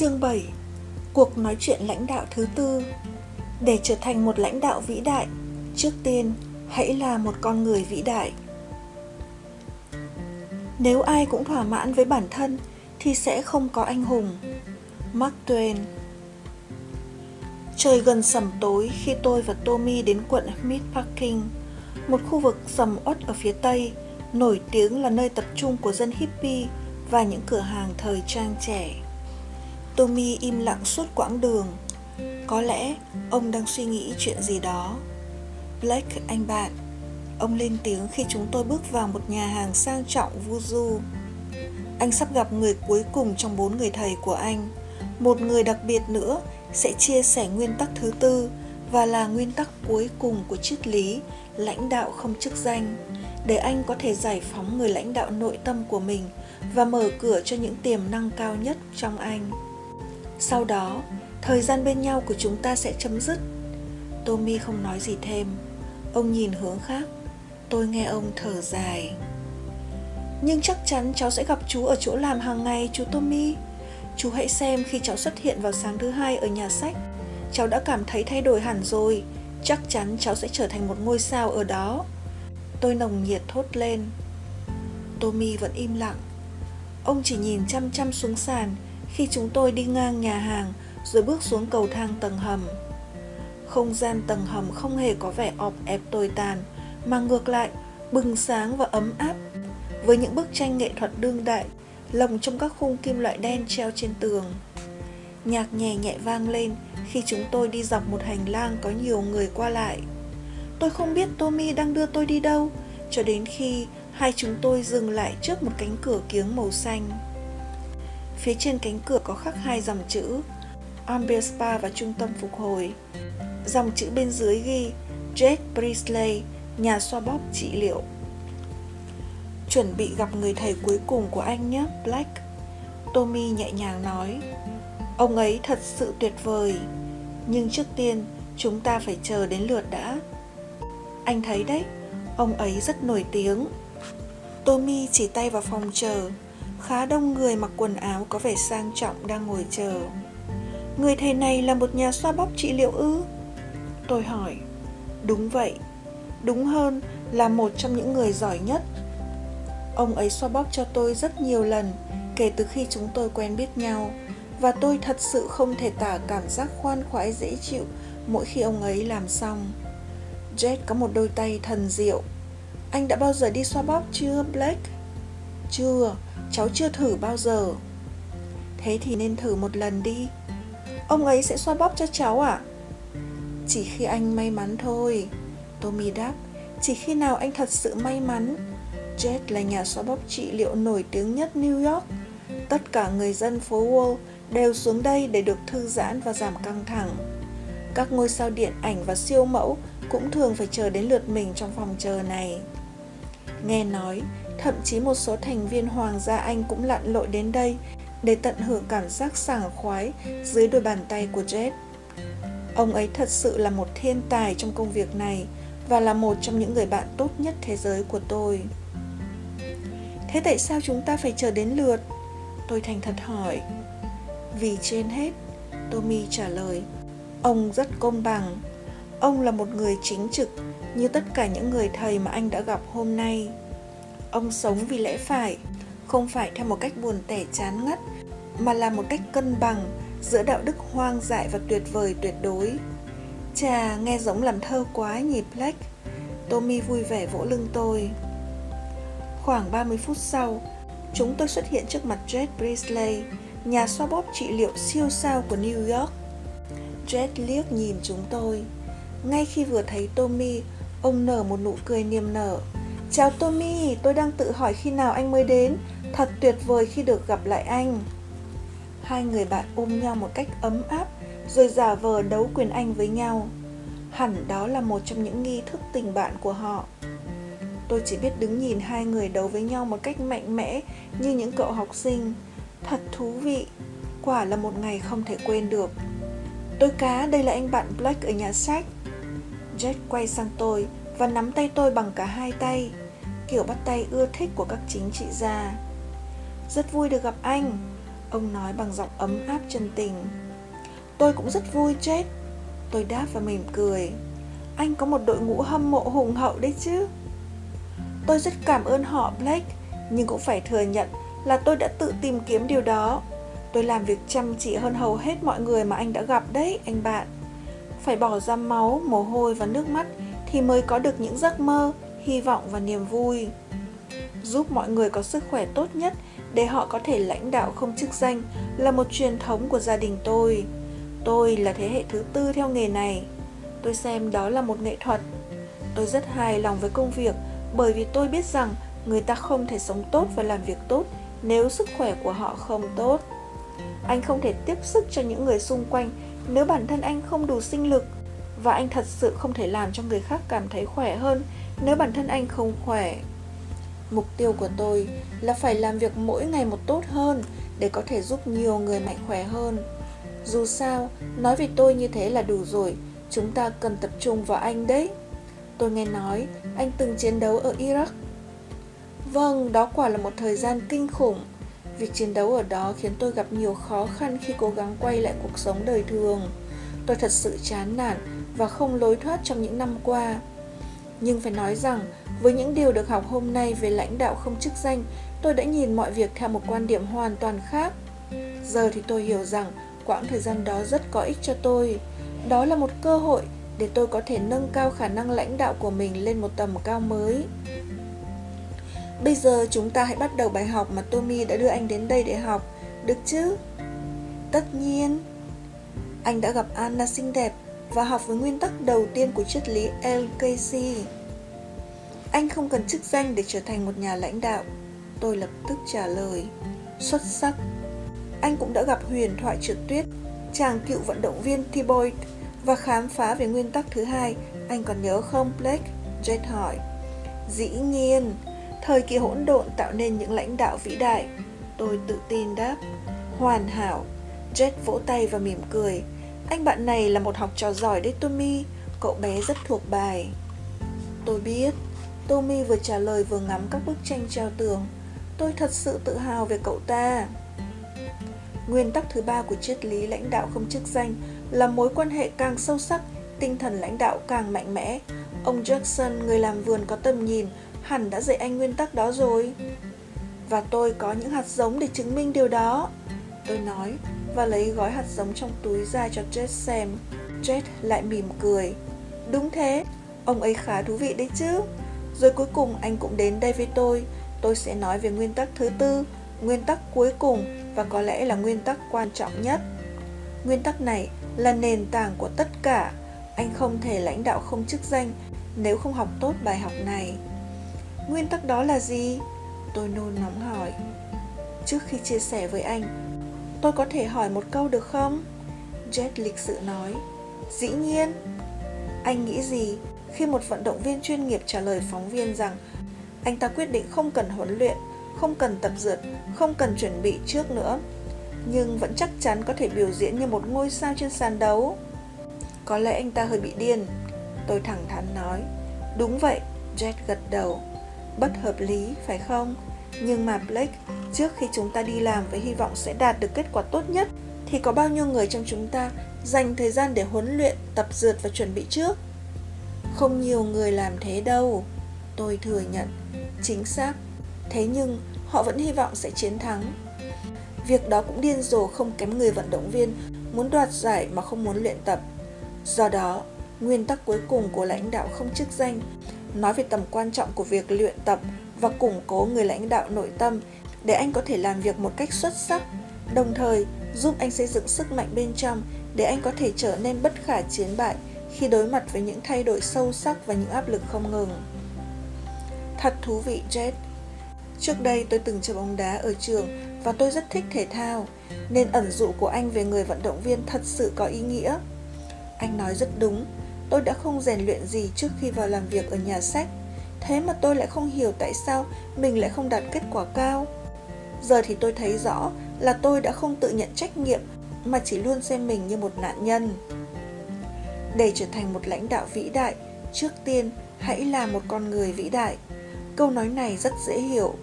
Chương 7 Cuộc nói chuyện lãnh đạo thứ tư Để trở thành một lãnh đạo vĩ đại, trước tiên hãy là một con người vĩ đại. Nếu ai cũng thỏa mãn với bản thân thì sẽ không có anh hùng. Mark Twain Trời gần sầm tối khi tôi và Tommy đến quận Meatpacking, một khu vực sầm uất ở phía tây, nổi tiếng là nơi tập trung của dân hippie và những cửa hàng thời trang trẻ. Tommy im lặng suốt quãng đường. Có lẽ ông đang suy nghĩ chuyện gì đó. Blake, anh bạn. Ông lên tiếng khi chúng tôi bước vào một nhà hàng sang trọng Vuzu. Anh sắp gặp người cuối cùng trong bốn người thầy của anh. Một người đặc biệt nữa sẽ chia sẻ nguyên tắc thứ tư và là nguyên tắc cuối cùng của triết lý lãnh đạo không chức danh để anh có thể giải phóng người lãnh đạo nội tâm của mình và mở cửa cho những tiềm năng cao nhất trong anh sau đó, thời gian bên nhau của chúng ta sẽ chấm dứt. Tommy không nói gì thêm. Ông nhìn hướng khác. Tôi nghe ông thở dài. Nhưng chắc chắn cháu sẽ gặp chú ở chỗ làm hàng ngày, chú tommy. Chú hãy xem khi cháu xuất hiện vào sáng thứ hai ở nhà sách. Cháu đã cảm thấy thay đổi hẳn rồi. Chắc chắn cháu sẽ trở thành một ngôi sao ở đó. Tôi nồng nhiệt thốt lên. Tommy vẫn im lặng. Ông chỉ nhìn chăm chăm xuống sàn khi chúng tôi đi ngang nhà hàng rồi bước xuống cầu thang tầng hầm. Không gian tầng hầm không hề có vẻ ọp ẹp tồi tàn, mà ngược lại, bừng sáng và ấm áp. Với những bức tranh nghệ thuật đương đại, lồng trong các khung kim loại đen treo trên tường. Nhạc nhẹ nhẹ vang lên khi chúng tôi đi dọc một hành lang có nhiều người qua lại. Tôi không biết tommy đang đưa tôi đi đâu, cho đến khi hai chúng tôi dừng lại trước một cánh cửa kiếng màu xanh. Phía trên cánh cửa có khắc hai dòng chữ Amber Spa và Trung tâm Phục hồi. Dòng chữ bên dưới ghi Jade Priestley, nhà xoa bóp trị liệu. Chuẩn bị gặp người thầy cuối cùng của anh nhé, Black. Tommy nhẹ nhàng nói. Ông ấy thật sự tuyệt vời. Nhưng trước tiên, chúng ta phải chờ đến lượt đã. Anh thấy đấy, ông ấy rất nổi tiếng. Tommy chỉ tay vào phòng chờ, khá đông người mặc quần áo có vẻ sang trọng đang ngồi chờ. Người thầy này là một nhà xoa bóp trị liệu ư? Tôi hỏi. Đúng vậy. Đúng hơn là một trong những người giỏi nhất. Ông ấy xoa bóp cho tôi rất nhiều lần kể từ khi chúng tôi quen biết nhau và tôi thật sự không thể tả cảm giác khoan khoái dễ chịu mỗi khi ông ấy làm xong. Jet có một đôi tay thần diệu. Anh đã bao giờ đi xoa bóp chưa, Blake? Chưa, cháu chưa thử bao giờ. Thế thì nên thử một lần đi. Ông ấy sẽ xoa bóp cho cháu à chỉ khi anh may mắn thôi. Tommy đáp, chỉ khi nào anh thật sự may mắn. Jet là nhà xoa bóp trị liệu nổi tiếng nhất new york. Tất cả người dân phố wall đều xuống đây để được thư giãn và giảm căng thẳng. Các ngôi sao điện ảnh và siêu mẫu cũng thường phải chờ đến lượt mình trong phòng chờ này. Nghe nói Thậm chí một số thành viên Hoàng gia Anh cũng lặn lội đến đây để tận hưởng cảm giác sảng khoái dưới đôi bàn tay của Jet. Ông ấy thật sự là một thiên tài trong công việc này và là một trong những người bạn tốt nhất thế giới của tôi. Thế tại sao chúng ta phải chờ đến lượt? Tôi thành thật hỏi. Vì trên hết, Tommy trả lời, ông rất công bằng. Ông là một người chính trực như tất cả những người thầy mà anh đã gặp hôm nay. Ông sống vì lẽ phải, không phải theo một cách buồn tẻ chán ngắt, mà là một cách cân bằng giữa đạo đức hoang dại và tuyệt vời tuyệt đối. Chà, nghe giống làm thơ quá nhỉ Black. Tommy vui vẻ vỗ lưng tôi. Khoảng 30 phút sau, chúng tôi xuất hiện trước mặt Jet Priestley, nhà xoa bóp trị liệu siêu sao của New York. Jet liếc nhìn chúng tôi. Ngay khi vừa thấy Tommy, ông nở một nụ cười niềm nở. Chào Tommy, tôi đang tự hỏi khi nào anh mới đến. Thật tuyệt vời khi được gặp lại anh. Hai người bạn ôm nhau một cách ấm áp, rồi giả vờ đấu quyền anh với nhau. Hẳn đó là một trong những nghi thức tình bạn của họ. Tôi chỉ biết đứng nhìn hai người đấu với nhau một cách mạnh mẽ như những cậu học sinh. Thật thú vị, quả là một ngày không thể quên được. Tôi cá, đây là anh bạn Black ở nhà sách. Jack quay sang tôi và nắm tay tôi bằng cả hai tay kiểu bắt tay ưa thích của các chính trị gia rất vui được gặp anh Ông nói bằng giọng ấm áp chân tình. Tôi cũng rất vui chết. Tôi đáp và mỉm cười. Anh có một đội ngũ hâm mộ hùng hậu đấy chứ. Tôi rất cảm ơn họ Blake, nhưng cũng phải thừa nhận là tôi đã tự tìm kiếm điều đó. Tôi làm việc chăm chỉ hơn hầu hết mọi người mà anh đã gặp đấy, anh bạn. Phải bỏ ra máu, mồ hôi và nước mắt thì mới có được những giấc mơ, hy vọng và niềm vui. Giúp mọi người có sức khỏe tốt nhất để họ có thể lãnh đạo không chức danh là một truyền thống của gia đình tôi. Tôi là thế hệ thứ tư theo nghề này. Tôi xem đó là một nghệ thuật. Tôi rất hài lòng với công việc bởi vì tôi biết rằng người ta không thể sống tốt và làm việc tốt nếu sức khỏe của họ không tốt. Anh không thể tiếp sức cho những người xung quanh nếu bản thân anh không đủ sinh lực và anh thật sự không thể làm cho người khác cảm thấy khỏe hơn nếu bản thân anh không khỏe. Mục tiêu của tôi là phải làm việc mỗi ngày một tốt hơn để có thể giúp nhiều người mạnh khỏe hơn. Dù sao, nói về tôi như thế là đủ rồi, chúng ta cần tập trung vào anh đấy. Tôi nghe nói anh từng chiến đấu ở Iraq. Vâng, đó quả là một thời gian kinh khủng. Việc chiến đấu ở đó khiến tôi gặp nhiều khó khăn khi cố gắng quay lại cuộc sống đời thường. Tôi thật sự chán nản và không lối thoát trong những năm qua. Nhưng phải nói rằng, với những điều được học hôm nay về lãnh đạo không chức danh, tôi đã nhìn mọi việc theo một quan điểm hoàn toàn khác. Giờ thì tôi hiểu rằng quãng thời gian đó rất có ích cho tôi. Đó là một cơ hội để tôi có thể nâng cao khả năng lãnh đạo của mình lên một tầm cao mới. Bây giờ chúng ta hãy bắt đầu bài học mà Tommy đã đưa anh đến đây để học, được chứ? Tất nhiên. Anh đã gặp Anna xinh đẹp và học với nguyên tắc đầu tiên của triết lý LKC. Anh không cần chức danh để trở thành một nhà lãnh đạo. Tôi lập tức trả lời. Xuất sắc. Anh cũng đã gặp huyền thoại trượt tuyết, chàng cựu vận động viên Thibaut và khám phá về nguyên tắc thứ hai. Anh còn nhớ không, Blake? Jet hỏi. Dĩ nhiên, thời kỳ hỗn độn tạo nên những lãnh đạo vĩ đại. Tôi tự tin đáp. Hoàn hảo. Jet vỗ tay và mỉm cười. Anh bạn này là một học trò giỏi đấy Tommy, cậu bé rất thuộc bài. Tôi biết. Tommy vừa trả lời vừa ngắm các bức tranh treo tường. Tôi thật sự tự hào về cậu ta. Nguyên tắc thứ ba của triết lý lãnh đạo không chức danh là mối quan hệ càng sâu sắc, tinh thần lãnh đạo càng mạnh mẽ. Ông Jackson, người làm vườn có tầm nhìn, hẳn đã dạy anh nguyên tắc đó rồi. Và tôi có những hạt giống để chứng minh điều đó. Tôi nói và lấy gói hạt giống trong túi ra cho Jet xem. Jet lại mỉm cười. Đúng thế, ông ấy khá thú vị đấy chứ. Rồi cuối cùng anh cũng đến đây với tôi. Tôi sẽ nói về nguyên tắc thứ tư, nguyên tắc cuối cùng và có lẽ là nguyên tắc quan trọng nhất. Nguyên tắc này là nền tảng của tất cả. Anh không thể lãnh đạo không chức danh nếu không học tốt bài học này. Nguyên tắc đó là gì? Tôi nôn nóng hỏi. Trước khi chia sẻ với anh, tôi có thể hỏi một câu được không? Jet lịch sự nói. Dĩ nhiên. Anh nghĩ gì khi một vận động viên chuyên nghiệp trả lời phóng viên rằng anh ta quyết định không cần huấn luyện, không cần tập dượt, không cần chuẩn bị trước nữa, nhưng vẫn chắc chắn có thể biểu diễn như một ngôi sao trên sàn đấu. Có lẽ anh ta hơi bị điên, tôi thẳng thắn nói. Đúng vậy, Jet gật đầu. Bất hợp lý, phải không? Nhưng mà Blake, trước khi chúng ta đi làm với hy vọng sẽ đạt được kết quả tốt nhất, thì có bao nhiêu người trong chúng ta dành thời gian để huấn luyện, tập dượt và chuẩn bị trước? Không nhiều người làm thế đâu. Tôi thừa nhận, chính xác. Thế nhưng họ vẫn hy vọng sẽ chiến thắng. Việc đó cũng điên rồ không kém người vận động viên muốn đoạt giải mà không muốn luyện tập. Do đó, nguyên tắc cuối cùng của lãnh đạo không chức danh nói về tầm quan trọng của việc luyện tập và củng cố người lãnh đạo nội tâm để anh có thể làm việc một cách xuất sắc, đồng thời giúp anh xây dựng sức mạnh bên trong để anh có thể trở nên bất khả chiến bại khi đối mặt với những thay đổi sâu sắc và những áp lực không ngừng. Thật thú vị Jet. Trước đây tôi từng chơi bóng đá ở trường và tôi rất thích thể thao, nên ẩn dụ của anh về người vận động viên thật sự có ý nghĩa. Anh nói rất đúng, tôi đã không rèn luyện gì trước khi vào làm việc ở nhà sách. Thế mà tôi lại không hiểu tại sao mình lại không đạt kết quả cao. Giờ thì tôi thấy rõ là tôi đã không tự nhận trách nhiệm mà chỉ luôn xem mình như một nạn nhân. Để trở thành một lãnh đạo vĩ đại, trước tiên hãy là một con người vĩ đại. Câu nói này rất dễ hiểu.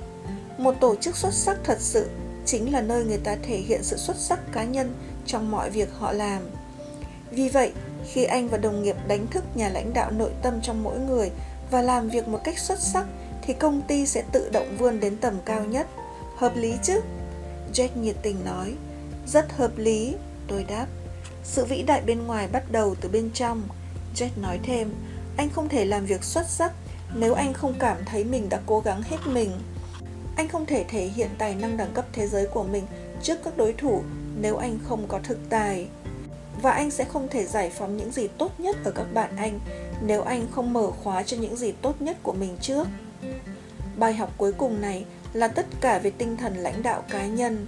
Một tổ chức xuất sắc thật sự chính là nơi người ta thể hiện sự xuất sắc cá nhân trong mọi việc họ làm. Vì vậy, khi anh và đồng nghiệp đánh thức nhà lãnh đạo nội tâm trong mỗi người và làm việc một cách xuất sắc thì công ty sẽ tự động vươn đến tầm cao nhất. Hợp lý chứ? Jack nhiệt tình nói. Rất hợp lý, tôi đáp. Sự vĩ đại bên ngoài bắt đầu từ bên trong. Jack nói thêm, anh không thể làm việc xuất sắc nếu anh không cảm thấy mình đã cố gắng hết mình. Anh không thể thể hiện tài năng đẳng cấp thế giới của mình trước các đối thủ nếu anh không có thực tài. Và anh sẽ không thể giải phóng những gì tốt nhất ở các bạn anh nếu anh không mở khóa cho những gì tốt nhất của mình trước. Bài học cuối cùng này là tất cả về tinh thần lãnh đạo cá nhân.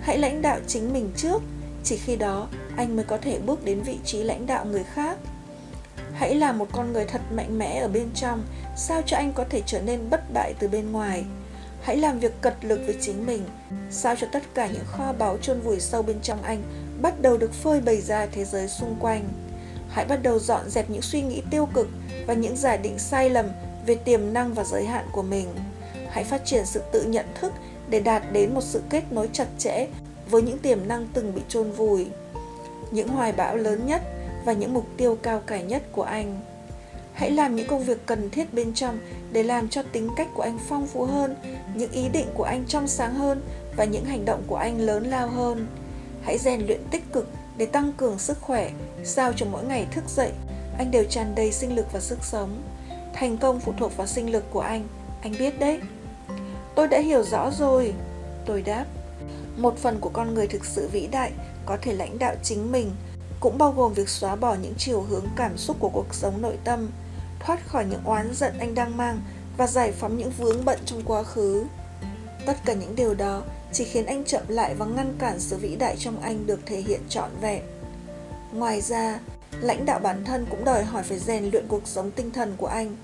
Hãy lãnh đạo chính mình trước, chỉ khi đó anh mới có thể bước đến vị trí lãnh đạo người khác. Hãy là một con người thật mạnh mẽ ở bên trong, sao cho anh có thể trở nên bất bại từ bên ngoài. Hãy làm việc cật lực với chính mình, sao cho tất cả những kho báu chôn vùi sâu bên trong anh bắt đầu được phơi bày ra thế giới xung quanh. Hãy bắt đầu dọn dẹp những suy nghĩ tiêu cực và những giả định sai lầm về tiềm năng và giới hạn của mình. Hãy phát triển sự tự nhận thức để đạt đến một sự kết nối chặt chẽ với những tiềm năng từng bị chôn vùi. Những hoài bão lớn nhất và những mục tiêu cao cả nhất của anh. Hãy làm những công việc cần thiết bên trong để làm cho tính cách của anh phong phú hơn, những ý định của anh trong sáng hơn và những hành động của anh lớn lao hơn. Hãy rèn luyện tích cực để tăng cường sức khỏe, sao cho mỗi ngày thức dậy, anh đều tràn đầy sinh lực và sức sống. Thành công phụ thuộc vào sinh lực của anh, anh biết đấy. Tôi đã hiểu rõ rồi, tôi đáp. Một phần của con người thực sự vĩ đại có thể lãnh đạo chính mình, cũng bao gồm việc xóa bỏ những chiều hướng cảm xúc của cuộc sống nội tâm, thoát khỏi những oán giận anh đang mang và giải phóng những vướng bận trong quá khứ. Tất cả những điều đó chỉ khiến anh chậm lại và ngăn cản sự vĩ đại trong anh được thể hiện trọn vẹn. Ngoài ra, lãnh đạo bản thân cũng đòi hỏi phải rèn luyện cuộc sống tinh thần của anh.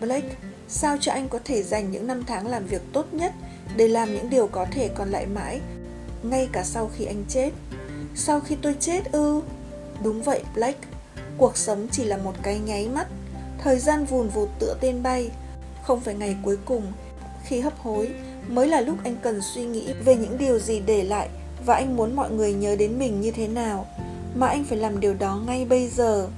Blake, sao cho anh có thể dành những năm tháng làm việc tốt nhất để làm những điều có thể còn lại mãi, ngay cả sau khi anh chết? Sau khi tôi chết ư? Đúng vậy, Blake. Cuộc sống chỉ là một cái nháy mắt, thời gian vùn vụt tựa tên bay. Không phải ngày cuối cùng, khi hấp hối, mới là lúc anh cần suy nghĩ về những điều gì để lại và anh muốn mọi người nhớ đến mình như thế nào mà anh phải làm điều đó ngay bây giờ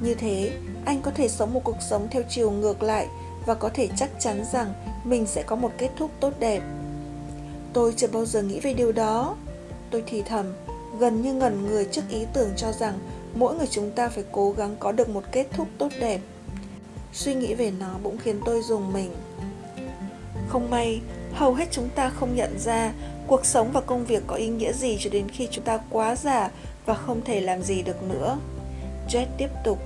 như thế anh có thể sống một cuộc sống theo chiều ngược lại và có thể chắc chắn rằng mình sẽ có một kết thúc tốt đẹp. Tôi chưa bao giờ nghĩ về điều đó. Tôi thì thầm gần như ngẩn người trước ý tưởng cho rằng mỗi người chúng ta phải cố gắng có được một kết thúc tốt đẹp. Suy nghĩ về nó bỗng khiến tôi dùng mình. Không may hầu hết chúng ta không nhận ra cuộc sống và công việc có ý nghĩa gì cho đến khi chúng ta quá già và không thể làm gì được nữa. Jet tiếp tục,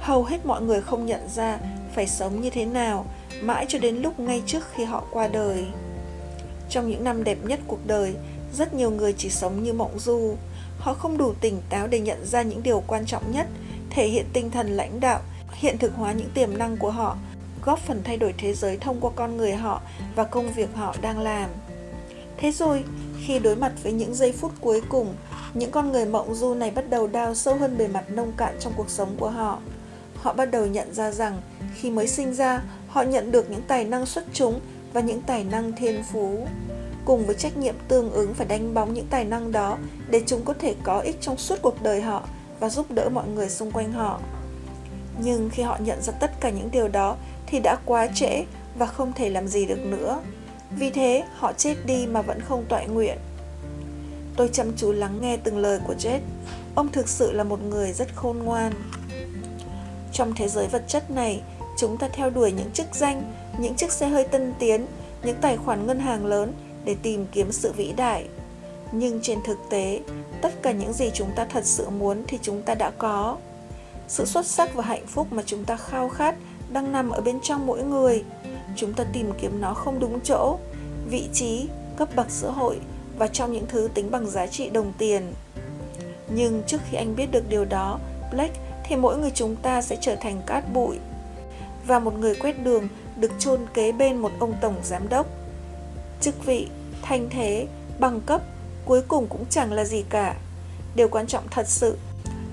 hầu hết mọi người không nhận ra phải sống như thế nào mãi cho đến lúc ngay trước khi họ qua đời. Trong những năm đẹp nhất cuộc đời, rất nhiều người chỉ sống như mộng du. Họ không đủ tỉnh táo để nhận ra những điều quan trọng nhất, thể hiện tinh thần lãnh đạo, hiện thực hóa những tiềm năng của họ góp phần thay đổi thế giới thông qua con người họ và công việc họ đang làm. Thế rồi, khi đối mặt với những giây phút cuối cùng, những con người mộng du này bắt đầu đào sâu hơn bề mặt nông cạn trong cuộc sống của họ. Họ bắt đầu nhận ra rằng khi mới sinh ra, họ nhận được những tài năng xuất chúng và những tài năng thiên phú. Cùng với trách nhiệm tương ứng phải đánh bóng những tài năng đó để chúng có thể có ích trong suốt cuộc đời họ và giúp đỡ mọi người xung quanh họ. Nhưng khi họ nhận ra tất cả những điều đó thì đã quá trễ và không thể làm gì được nữa. Vì thế, họ chết đi mà vẫn không tọa nguyện. Tôi chăm chú lắng nghe từng lời của Jet. Ông thực sự là một người rất khôn ngoan. Trong thế giới vật chất này, chúng ta theo đuổi những chức danh, những chiếc xe hơi tân tiến, những tài khoản ngân hàng lớn để tìm kiếm sự vĩ đại. Nhưng trên thực tế, tất cả những gì chúng ta thật sự muốn thì chúng ta đã có. Sự xuất sắc và hạnh phúc mà chúng ta khao khát đang nằm ở bên trong mỗi người chúng ta tìm kiếm nó không đúng chỗ vị trí cấp bậc xã hội và trong những thứ tính bằng giá trị đồng tiền nhưng trước khi anh biết được điều đó Black thì mỗi người chúng ta sẽ trở thành cát bụi. Và một người quét đường được chôn kế bên một ông tổng giám đốc. Chức vị, thanh thế, bằng cấp cuối cùng cũng chẳng là gì cả. Điều quan trọng thật sự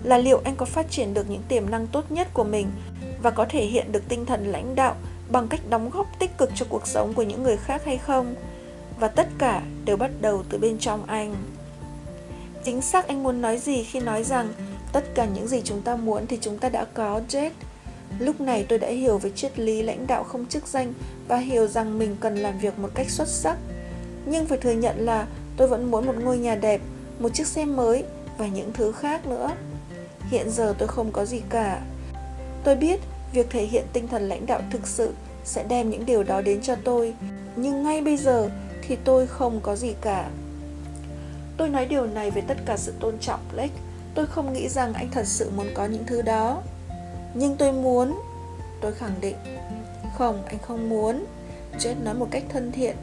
là liệu anh có phát triển được những tiềm năng tốt nhất của mình và có thể hiện được tinh thần lãnh đạo bằng cách đóng góp tích cực cho cuộc sống của những người khác hay không? Và tất cả đều bắt đầu từ bên trong anh. Chính xác anh muốn nói gì khi nói rằng tất cả những gì chúng ta muốn thì chúng ta đã có, Jet. Lúc này tôi đã hiểu về triết lý lãnh đạo không chức danh và hiểu rằng mình cần làm việc một cách xuất sắc. Nhưng phải thừa nhận là tôi vẫn muốn một ngôi nhà đẹp, một chiếc xe mới và những thứ khác nữa. Hiện giờ tôi không có gì cả. Tôi biết việc thể hiện tinh thần lãnh đạo thực sự sẽ đem những điều đó đến cho tôi, nhưng ngay bây giờ thì tôi không có gì cả. Tôi nói điều này với tất cả sự tôn trọng, Blake. Tôi không nghĩ rằng anh thật sự muốn có những thứ đó. Nhưng tôi muốn. Tôi khẳng định. Không, anh không muốn. Jet nói một cách thân thiện.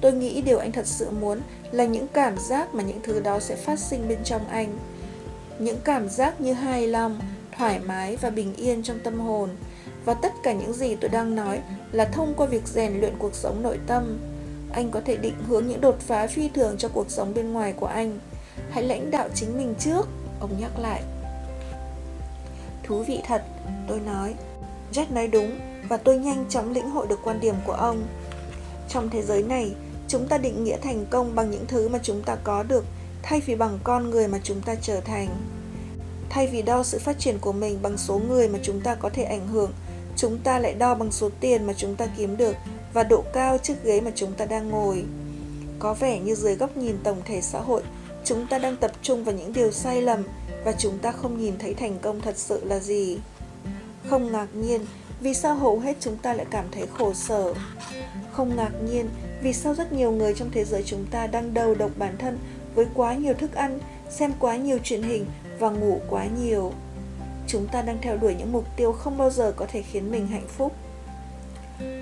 Tôi nghĩ điều anh thật sự muốn là những cảm giác mà những thứ đó sẽ phát sinh bên trong anh. Những cảm giác như hài lòng, thoải mái và bình yên trong tâm hồn. Và tất cả những gì tôi đang nói là thông qua việc rèn luyện cuộc sống nội tâm. Anh có thể định hướng những đột phá phi thường cho cuộc sống bên ngoài của anh. Hãy lãnh đạo chính mình trước, ông nhắc lại. Thú vị thật, tôi nói. Jack nói đúng và tôi nhanh chóng lĩnh hội được quan điểm của ông. Trong thế giới này, chúng ta định nghĩa thành công bằng những thứ mà chúng ta có được thay vì bằng con người mà chúng ta trở thành. Thay vì đo sự phát triển của mình bằng số người mà chúng ta có thể ảnh hưởng, chúng ta lại đo bằng số tiền mà chúng ta kiếm được và độ cao chiếc ghế mà chúng ta đang ngồi. Có vẻ như dưới góc nhìn tổng thể xã hội, chúng ta đang tập trung vào những điều sai lầm và chúng ta không nhìn thấy thành công thật sự là gì. Không ngạc nhiên vì sao hầu hết chúng ta lại cảm thấy khổ sở. Không ngạc nhiên vì sao rất nhiều người trong thế giới chúng ta đang đầu độc bản thân với quá nhiều thức ăn, xem quá nhiều truyền hình và ngủ quá nhiều. Chúng ta đang theo đuổi những mục tiêu không bao giờ có thể khiến mình hạnh phúc.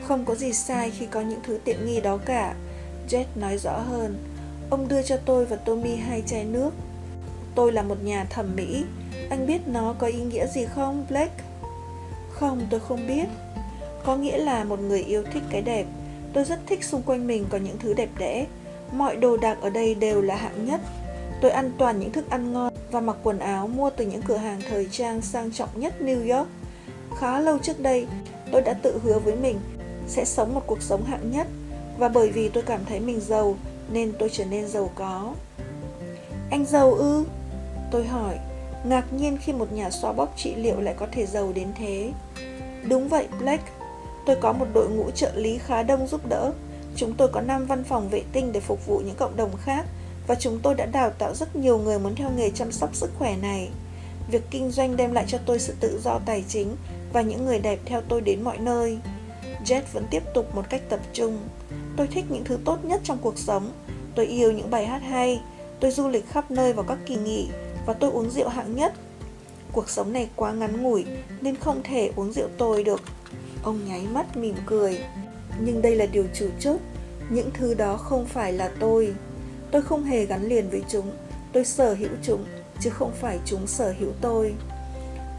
Không có gì sai khi có những thứ tiện nghi đó cả, Jet nói rõ hơn. Ông đưa cho tôi và Tommy hai chai nước. Tôi là một nhà thẩm mỹ. Anh biết nó có ý nghĩa gì không, Blake? Không, tôi không biết. Có nghĩa là một người yêu thích cái đẹp. Tôi rất thích xung quanh mình có những thứ đẹp đẽ. Mọi đồ đạc ở đây đều là hạng nhất. Tôi ăn toàn những thức ăn ngon và mặc quần áo mua từ những cửa hàng thời trang sang trọng nhất New York. Khá lâu trước đây, tôi đã tự hứa với mình sẽ sống một cuộc sống hạng nhất và bởi vì tôi cảm thấy mình giàu nên tôi trở nên giàu có. Anh giàu ư? Tôi hỏi, ngạc nhiên khi một nhà xoa bóp trị liệu lại có thể giàu đến thế. Đúng vậy, Blake. Tôi có một đội ngũ trợ lý khá đông giúp đỡ. Chúng tôi có 5 văn phòng vệ tinh để phục vụ những cộng đồng khác và chúng tôi đã đào tạo rất nhiều người muốn theo nghề chăm sóc sức khỏe này. Việc kinh doanh đem lại cho tôi sự tự do tài chính và những người đẹp theo tôi đến mọi nơi. Jet vẫn tiếp tục một cách tập trung. Tôi thích những thứ tốt nhất trong cuộc sống. Tôi yêu những bài hát hay. Tôi du lịch khắp nơi vào các kỳ nghỉ và tôi uống rượu hạng nhất. Cuộc sống này quá ngắn ngủi nên không thể uống rượu tôi được. Ông nháy mắt mỉm cười. Nhưng đây là điều chủ chốt. Những thứ đó không phải là tôi. Tôi không hề gắn liền với chúng. Tôi sở hữu chúng, chứ không phải chúng sở hữu tôi.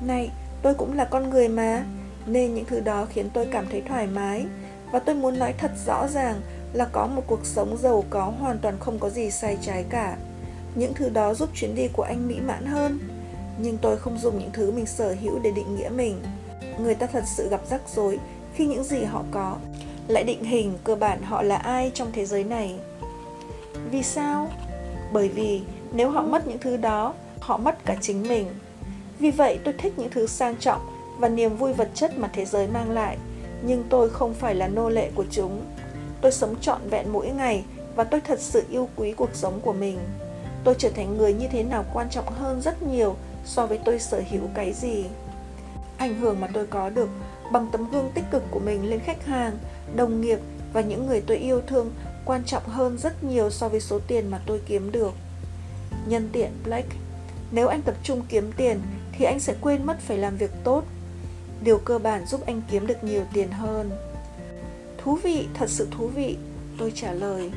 Này, tôi cũng là con người mà nên những thứ đó khiến tôi cảm thấy thoải mái và tôi muốn nói thật rõ ràng là có một cuộc sống giàu có hoàn toàn không có gì sai trái cả. Những thứ đó giúp chuyến đi của anh mỹ mãn hơn. Nhưng tôi không dùng những thứ mình sở hữu để định nghĩa mình. Người ta thật sự gặp rắc rối khi những gì họ có. Lại định hình cơ bản họ là ai trong thế giới này. Vì sao? Bởi vì nếu họ mất những thứ đó, họ mất cả chính mình. Vì vậy tôi thích những thứ sang trọng và niềm vui vật chất mà thế giới mang lại nhưng tôi không phải là nô lệ của chúng. Tôi sống trọn vẹn mỗi ngày và tôi thật sự yêu quý cuộc sống của mình. Tôi trở thành người như thế nào quan trọng hơn rất nhiều so với tôi sở hữu cái gì. Ảnh hưởng mà tôi có được bằng tấm gương tích cực của mình lên khách hàng, đồng nghiệp và những người tôi yêu thương quan trọng hơn rất nhiều so với số tiền mà tôi kiếm được. Nhân tiện, blake, nếu anh tập trung kiếm tiền thì anh sẽ quên mất phải làm việc tốt điều cơ bản giúp anh kiếm được nhiều tiền hơn. Thú vị, thật sự thú vị, tôi trả lời.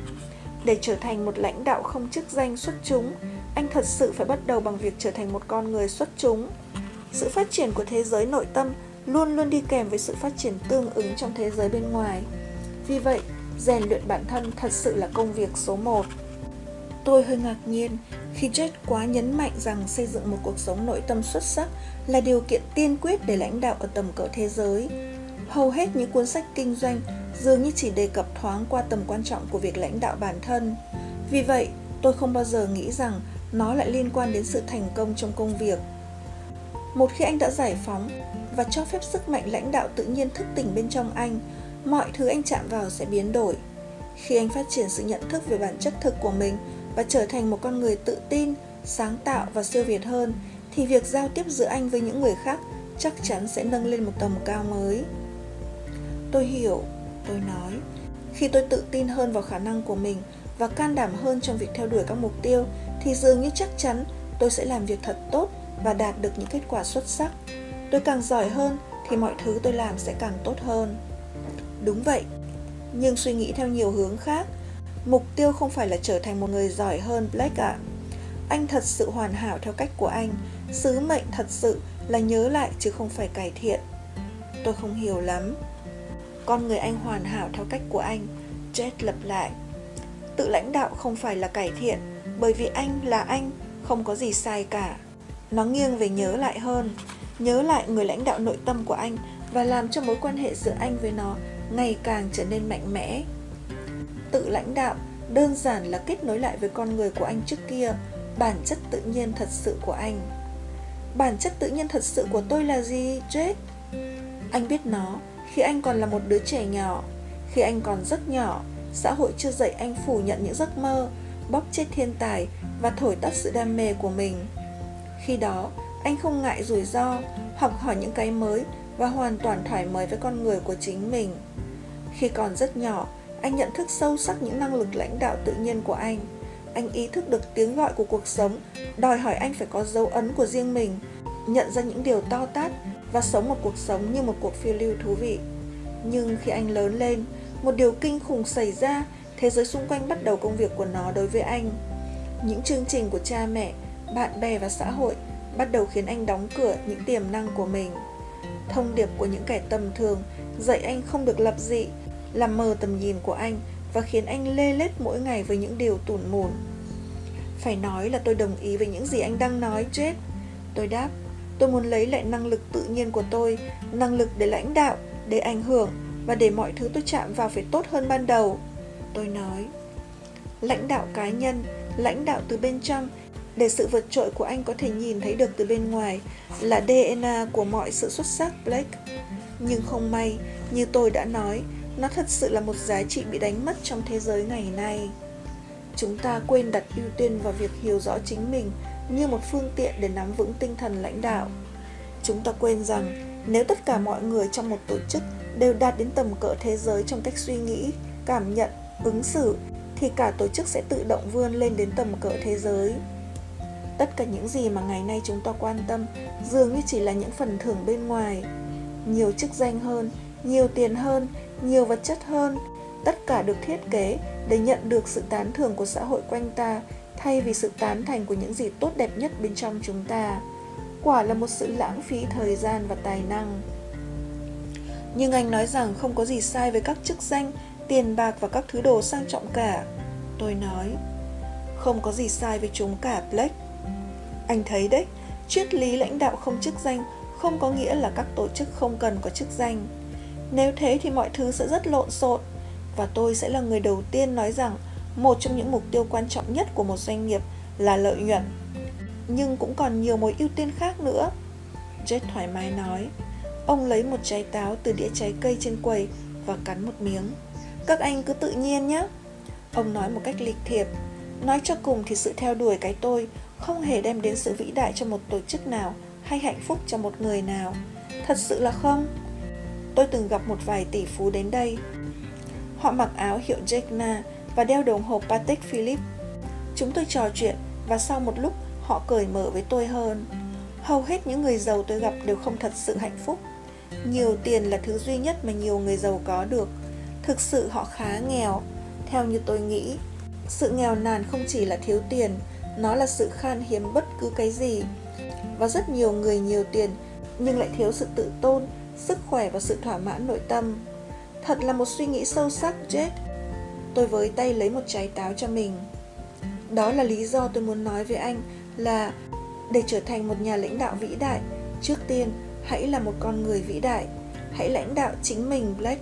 Để trở thành một lãnh đạo không chức danh xuất chúng, anh thật sự phải bắt đầu bằng việc trở thành một con người xuất chúng. Sự phát triển của thế giới nội tâm luôn luôn đi kèm với sự phát triển tương ứng trong thế giới bên ngoài. Vì vậy, rèn luyện bản thân thật sự là công việc số 1 Tôi hơi ngạc nhiên khi Jet quá nhấn mạnh rằng xây dựng một cuộc sống nội tâm xuất sắc là điều kiện tiên quyết để lãnh đạo ở tầm cỡ thế giới. Hầu hết những cuốn sách kinh doanh dường như chỉ đề cập thoáng qua tầm quan trọng của việc lãnh đạo bản thân. Vì vậy, tôi không bao giờ nghĩ rằng nó lại liên quan đến sự thành công trong công việc. Một khi anh đã giải phóng và cho phép sức mạnh lãnh đạo tự nhiên thức tỉnh bên trong anh, mọi thứ anh chạm vào sẽ biến đổi. Khi anh phát triển sự nhận thức về bản chất thực của mình và trở thành một con người tự tin, sáng tạo và siêu việt hơn, thì việc giao tiếp giữa anh với những người khác chắc chắn sẽ nâng lên một tầm cao mới. Tôi hiểu, tôi nói, khi tôi tự tin hơn vào khả năng của mình và can đảm hơn trong việc theo đuổi các mục tiêu thì dường như chắc chắn tôi sẽ làm việc thật tốt và đạt được những kết quả xuất sắc. Tôi càng giỏi hơn thì mọi thứ tôi làm sẽ càng tốt hơn. Đúng vậy, nhưng suy nghĩ theo nhiều hướng khác. Mục tiêu không phải là trở thành một người giỏi hơn Black ạ. À. Anh thật sự hoàn hảo theo cách của anh. Sứ mệnh thật sự là nhớ lại chứ không phải cải thiện. Tôi không hiểu lắm. Con người anh hoàn hảo theo cách của anh. Jet lặp lại. Tự lãnh đạo không phải là cải thiện, bởi vì anh là anh, không có gì sai cả. Nó nghiêng về nhớ lại hơn, nhớ lại người lãnh đạo nội tâm của anh và làm cho mối quan hệ giữa anh với nó ngày càng trở nên mạnh mẽ. Tự lãnh đạo đơn giản là kết nối lại với con người của anh trước kia, bản chất tự nhiên thật sự của anh. Bản chất tự nhiên thật sự của tôi là gì, jake Anh biết nó khi anh còn là một đứa trẻ nhỏ, khi anh còn rất nhỏ, xã hội chưa dạy anh phủ nhận những giấc mơ, bóp chết thiên tài và thổi tắt sự đam mê của mình. Khi đó, anh không ngại rủi ro, học hỏi những cái mới và hoàn toàn thoải mái với con người của chính mình. Khi còn rất nhỏ, anh nhận thức sâu sắc những năng lực lãnh đạo tự nhiên của anh. Anh ý thức được tiếng gọi của cuộc sống, đòi hỏi anh phải có dấu ấn của riêng mình, nhận ra những điều to tát và sống một cuộc sống như một cuộc phiêu lưu thú vị. Nhưng khi anh lớn lên, một điều kinh khủng xảy ra, thế giới xung quanh bắt đầu công việc của nó đối với anh. Những chương trình của cha mẹ, bạn bè và xã hội bắt đầu khiến anh đóng cửa những tiềm năng của mình. Thông điệp của những kẻ tầm thường dạy anh không được lập dị, làm mờ tầm nhìn của anh và khiến anh lê lết mỗi ngày với những điều tủn mủn. Phải nói là tôi đồng ý với những gì anh đang nói, chết. Tôi đáp, tôi muốn lấy lại năng lực tự nhiên của tôi, năng lực để lãnh đạo, để ảnh hưởng và để mọi thứ tôi chạm vào phải tốt hơn ban đầu. Tôi nói, lãnh đạo cá nhân, lãnh đạo từ bên trong để sự vượt trội của anh có thể nhìn thấy được từ bên ngoài là DNA của mọi sự xuất sắc Blake. Nhưng không may, như tôi đã nói, nó thật sự là một giá trị bị đánh mất trong thế giới ngày nay. Chúng ta quên đặt ưu tiên vào việc hiểu rõ chính mình như một phương tiện để nắm vững tinh thần lãnh đạo. Chúng ta quên rằng nếu tất cả mọi người trong một tổ chức đều đạt đến tầm cỡ thế giới trong cách suy nghĩ, cảm nhận, ứng xử thì cả tổ chức sẽ tự động vươn lên đến tầm cỡ thế giới. Tất cả những gì mà ngày nay chúng ta quan tâm dường như chỉ là những phần thưởng bên ngoài. Nhiều chức danh hơn, nhiều tiền hơn, nhiều vật chất hơn, tất cả được thiết kế để nhận được sự tán thưởng của xã hội quanh ta thay vì sự tán thành của những gì tốt đẹp nhất bên trong chúng ta. Quả là một sự lãng phí thời gian và tài năng. Nhưng anh nói rằng không có gì sai với các chức danh, tiền bạc và các thứ đồ sang trọng cả. Tôi nói, không có gì sai với chúng cả, Blake. Anh thấy đấy, triết lý lãnh đạo không chức danh không có nghĩa là các tổ chức không cần có chức danh. Nếu thế thì mọi thứ sẽ rất lộn xộn và tôi sẽ là người đầu tiên nói rằng một trong những mục tiêu quan trọng nhất của một doanh nghiệp là lợi nhuận. Nhưng cũng còn nhiều mối ưu tiên khác nữa. Jet thoải mái nói. Ông lấy một trái táo từ đĩa trái cây trên quầy và cắn một miếng. Các anh cứ tự nhiên nhé. Ông nói một cách lịch thiệp. Nói cho cùng thì sự theo đuổi cái tôi không hề đem đến sự vĩ đại cho một tổ chức nào hay hạnh phúc cho một người nào. Thật sự là không. Tôi từng gặp một vài tỷ phú đến đây. Họ mặc áo hiệu Jekna và đeo đồng hồ Patek Philippe. Chúng tôi trò chuyện và sau một lúc họ cởi mở với tôi hơn. Hầu hết những người giàu tôi gặp đều không thật sự hạnh phúc. Nhiều tiền là thứ duy nhất mà nhiều người giàu có được. Thực sự họ khá nghèo, theo như tôi nghĩ. Sự nghèo nàn không chỉ là thiếu tiền, nó là sự khan hiếm bất cứ cái gì. Và rất nhiều người nhiều tiền nhưng lại thiếu sự tự tôn, sức khỏe và sự thỏa mãn nội tâm. Thật là một suy nghĩ sâu sắc, Jet. Tôi với tay lấy một trái táo cho mình. Đó là lý do tôi muốn nói với anh là để trở thành một nhà lãnh đạo vĩ đại, trước tiên hãy là một con người vĩ đại. Hãy lãnh đạo chính mình, Black.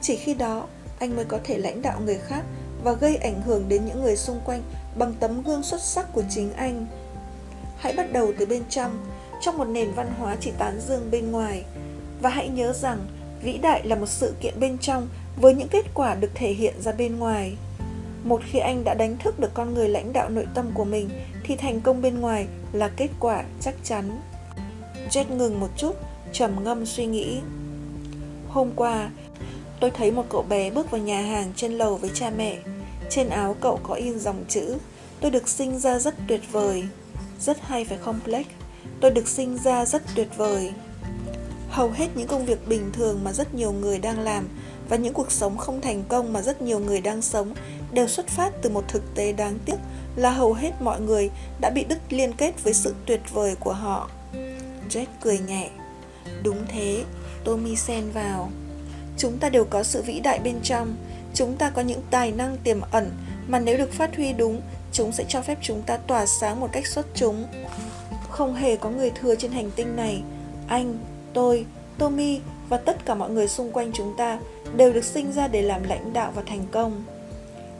Chỉ khi đó, anh mới có thể lãnh đạo người khác và gây ảnh hưởng đến những người xung quanh bằng tấm gương xuất sắc của chính anh. Hãy bắt đầu từ bên trong, trong một nền văn hóa chỉ tán dương bên ngoài. Và hãy nhớ rằng, vĩ đại là một sự kiện bên trong với những kết quả được thể hiện ra bên ngoài. Một khi anh đã đánh thức được con người lãnh đạo nội tâm của mình thì thành công bên ngoài là kết quả chắc chắn. Jet ngừng một chút, trầm ngâm suy nghĩ. Hôm qua, tôi thấy một cậu bé bước vào nhà hàng trên lầu với cha mẹ. Trên áo cậu có in dòng chữ Tôi được sinh ra rất tuyệt vời. Rất hay phải không Blake? Tôi được sinh ra rất tuyệt vời. Hầu hết những công việc bình thường mà rất nhiều người đang làm và những cuộc sống không thành công mà rất nhiều người đang sống đều xuất phát từ một thực tế đáng tiếc là hầu hết mọi người đã bị đứt liên kết với sự tuyệt vời của họ. Jack cười nhẹ. Đúng thế, Tommy xen vào. Chúng ta đều có sự vĩ đại bên trong. Chúng ta có những tài năng tiềm ẩn mà nếu được phát huy đúng, chúng sẽ cho phép chúng ta tỏa sáng một cách xuất chúng. Không hề có người thừa trên hành tinh này. Anh, tôi, Tommy và tất cả mọi người xung quanh chúng ta đều được sinh ra để làm lãnh đạo và thành công.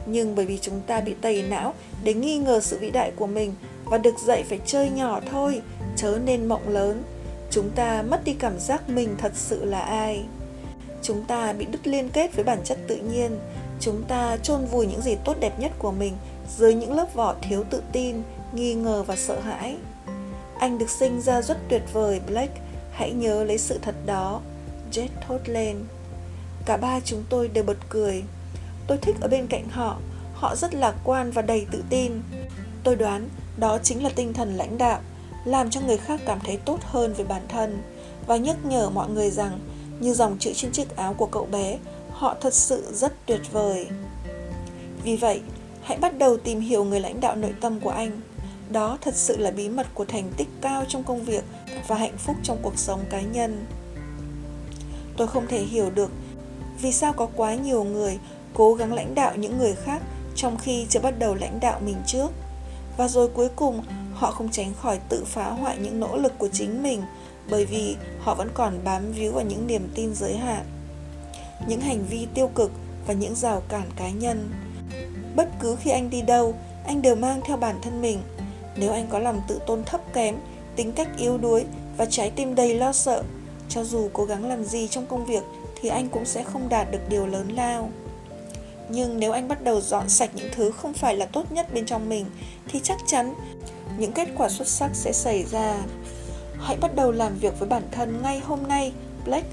Nhưng bởi vì chúng ta bị tẩy não để nghi ngờ sự vĩ đại của mình và được dạy phải chơi nhỏ thôi chớ nên mộng lớn chúng ta mất đi cảm giác mình thật sự là ai. Chúng ta bị đứt liên kết với bản chất tự nhiên chúng ta chôn vùi những gì tốt đẹp nhất của mình dưới những lớp vỏ thiếu tự tin nghi ngờ và sợ hãi. Anh được sinh ra rất tuyệt vời blake hãy nhớ lấy sự thật đó jet thốt lên. Cả ba chúng tôi đều bật cười. Tôi thích ở bên cạnh họ họ rất lạc quan và đầy tự tin. Tôi đoán đó chính là tinh thần lãnh đạo, làm cho người khác cảm thấy tốt hơn về bản thân và nhắc nhở mọi người rằng như dòng chữ trên chiếc áo của cậu bé, họ thật sự rất tuyệt vời. Vì vậy, hãy bắt đầu tìm hiểu người lãnh đạo nội tâm của anh đó thật sự là bí mật của thành tích cao trong công việc và hạnh phúc trong cuộc sống cá nhân. Tôi không thể hiểu được vì sao có quá nhiều người cố gắng lãnh đạo những người khác trong khi chưa bắt đầu lãnh đạo mình trước. Và rồi cuối cùng, họ không tránh khỏi tự phá hoại những nỗ lực của chính mình bởi vì họ vẫn còn bám víu vào những niềm tin giới hạn, những hành vi tiêu cực và những rào cản cá nhân. Bất cứ khi anh đi đâu, anh đều mang theo bản thân mình nếu anh có lòng tự tôn thấp kém, tính cách yếu đuối và trái tim đầy lo sợ, cho dù cố gắng làm gì trong công việc thì anh cũng sẽ không đạt được điều lớn lao. Nhưng nếu anh bắt đầu dọn sạch những thứ không phải là tốt nhất bên trong mình, thì chắc chắn những kết quả xuất sắc sẽ xảy ra. Hãy bắt đầu làm việc với bản thân ngay hôm nay Black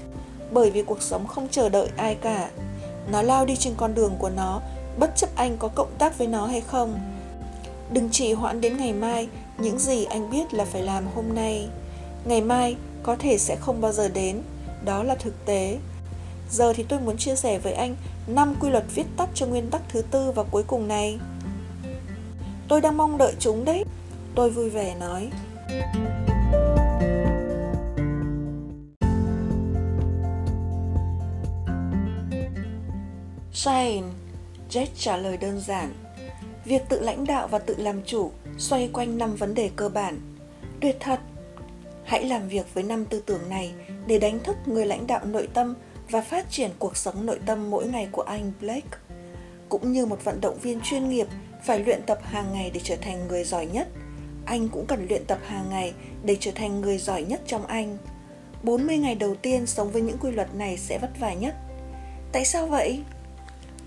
bởi vì cuộc sống không chờ đợi ai cả. Nó lao đi trên con đường của nó, bất chấp anh có cộng tác với nó hay không đừng chỉ hoãn đến ngày mai những gì anh biết là phải làm hôm nay ngày mai có thể sẽ không bao giờ đến đó là thực tế giờ thì tôi muốn chia sẻ với anh 5 quy luật viết tắt cho nguyên tắc thứ tư và cuối cùng này. Tôi đang mong đợi chúng đấy. Tôi vui vẻ nói. Shane, jack trả lời đơn giản. Việc tự lãnh đạo và tự làm chủ xoay quanh năm vấn đề cơ bản. Tuyệt thật! Hãy làm việc với năm tư tưởng này để đánh thức người lãnh đạo nội tâm và phát triển cuộc sống nội tâm mỗi ngày của anh Blake. Cũng như một vận động viên chuyên nghiệp phải luyện tập hàng ngày để trở thành người giỏi nhất, anh cũng cần luyện tập hàng ngày để trở thành người giỏi nhất trong anh. 40 ngày đầu tiên sống với những quy luật này sẽ vất vả nhất. Tại sao vậy?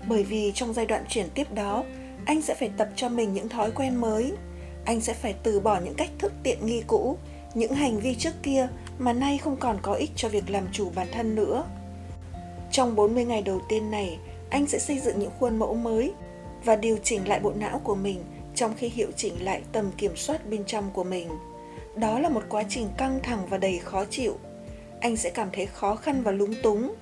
Bởi vì trong giai đoạn chuyển tiếp đó, anh sẽ phải tập cho mình những thói quen mới. Anh sẽ phải từ bỏ những cách thức tiện nghi cũ, những hành vi trước kia mà nay không còn có ích cho việc làm chủ bản thân nữa. Trong 40 ngày đầu tiên này, anh sẽ xây dựng những khuôn mẫu mới và điều chỉnh lại bộ não của mình trong khi hiệu chỉnh lại tầm kiểm soát bên trong của mình. Đó là một quá trình căng thẳng và đầy khó chịu. Anh sẽ cảm thấy khó khăn và lúng túng.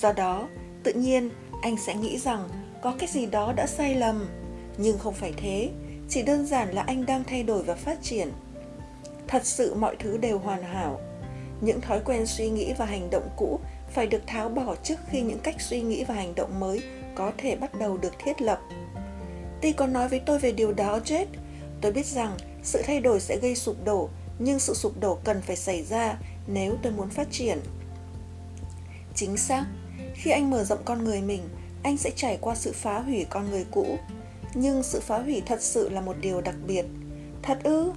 Do đó, tự nhiên anh sẽ nghĩ rằng có cái gì đó đã sai lầm. Nhưng không phải thế, chỉ đơn giản là anh đang thay đổi và phát triển. Thật sự mọi thứ đều hoàn hảo. Những thói quen suy nghĩ và hành động cũ phải được tháo bỏ trước khi những cách suy nghĩ và hành động mới có thể bắt đầu được thiết lập. ty có nói với tôi về điều đó, Jet. Tôi biết rằng sự thay đổi sẽ gây sụp đổ, nhưng sự sụp đổ cần phải xảy ra nếu tôi muốn phát triển. Chính xác, khi anh mở rộng con người mình anh sẽ trải qua sự phá hủy con người cũ nhưng sự phá hủy thật sự là một điều đặc biệt. Thật ư?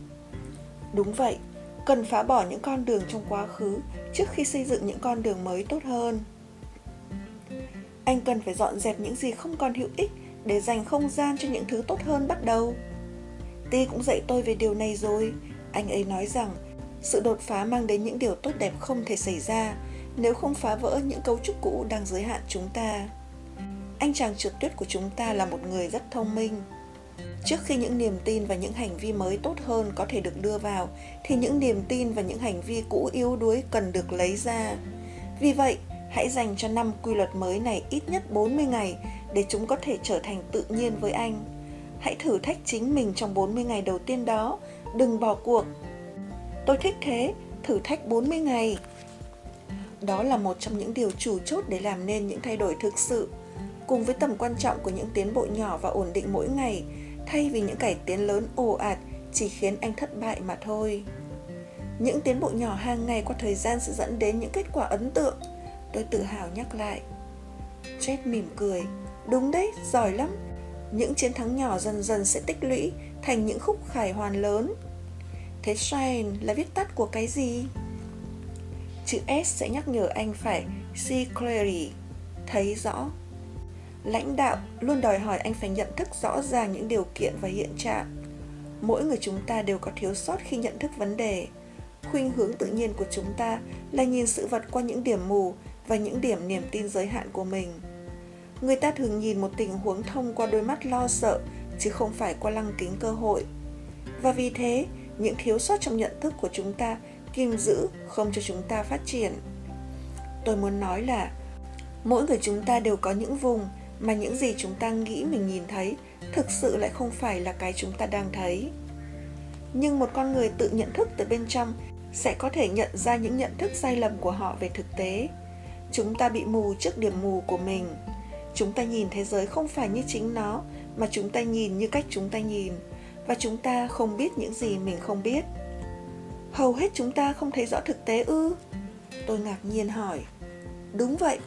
Đúng vậy, cần phá bỏ những con đường trong quá khứ trước khi xây dựng những con đường mới tốt hơn. Anh cần phải dọn dẹp những gì không còn hữu ích để dành không gian cho những thứ tốt hơn bắt đầu. Ti cũng dạy tôi về điều này rồi. Anh ấy nói rằng, sự đột phá mang đến những điều tốt đẹp không thể xảy ra nếu không phá vỡ những cấu trúc cũ đang giới hạn chúng ta anh chàng trượt tuyết của chúng ta là một người rất thông minh trước khi những niềm tin và những hành vi mới tốt hơn có thể được đưa vào thì những niềm tin và những hành vi cũ yếu đuối cần được lấy ra vì vậy hãy dành cho năm quy luật mới này ít nhất 40 ngày để chúng có thể trở thành tự nhiên với anh. Hãy thử thách chính mình trong 40 ngày đầu tiên đó, đừng bỏ cuộc. Tôi thích thế, thử thách 40 ngày. Đó là một trong những điều chủ chốt để làm nên những thay đổi thực sự. Cùng với tầm quan trọng của những tiến bộ nhỏ và ổn định mỗi ngày, thay vì những cải tiến lớn ồ ạt chỉ khiến anh thất bại mà thôi. Những tiến bộ nhỏ hàng ngày qua thời gian sẽ dẫn đến những kết quả ấn tượng. Tôi tự hào nhắc lại. Jet mỉm cười. Đúng đấy, giỏi lắm. Những chiến thắng nhỏ dần dần sẽ tích lũy thành những khúc khải hoàn lớn. Thế shine là viết tắt của cái gì? Chữ S sẽ nhắc nhở anh phải see clearly, thấy rõ. Lãnh đạo luôn đòi hỏi anh phải nhận thức rõ ràng những điều kiện và hiện trạng. Mỗi người chúng ta đều có thiếu sót khi nhận thức vấn đề. Khuynh hướng tự nhiên của chúng ta là nhìn sự vật qua những điểm mù và những điểm niềm tin giới hạn của mình. Người ta thường nhìn một tình huống thông qua đôi mắt lo sợ chứ không phải qua lăng kính cơ hội. Và vì thế, những thiếu sót trong nhận thức của chúng ta kìm giữ không cho chúng ta phát triển. Tôi muốn nói là mỗi người chúng ta đều có những vùng mà những gì chúng ta nghĩ mình nhìn thấy thực sự lại không phải là cái chúng ta đang thấy. Nhưng một con người tự nhận thức từ bên trong sẽ có thể nhận ra những nhận thức sai lầm của họ về thực tế. Chúng ta bị mù trước điểm mù của mình. Chúng ta nhìn thế giới không phải như chính nó, mà chúng ta nhìn như cách chúng ta nhìn. Và chúng ta không biết những gì mình không biết. Hầu hết chúng ta không thấy rõ thực tế ư? Tôi ngạc nhiên hỏi. Đúng vậy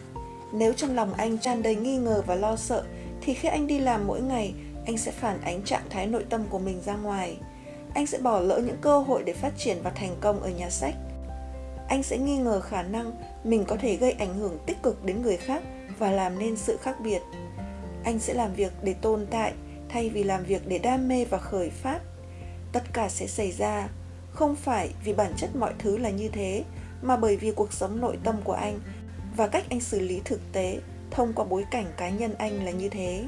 nếu trong lòng anh tràn đầy nghi ngờ và lo sợ, thì khi anh đi làm mỗi ngày, anh sẽ phản ánh trạng thái nội tâm của mình ra ngoài. Anh sẽ bỏ lỡ những cơ hội để phát triển và thành công ở nhà sách. Anh sẽ nghi ngờ khả năng mình có thể gây ảnh hưởng tích cực đến người khác và làm nên sự khác biệt. Anh sẽ làm việc để tồn tại thay vì làm việc để đam mê và khởi phát. Tất cả sẽ xảy ra không phải vì bản chất mọi thứ là như thế, mà bởi vì cuộc sống nội tâm của anh và cách anh xử lý thực tế thông qua bối cảnh cá nhân anh là như thế.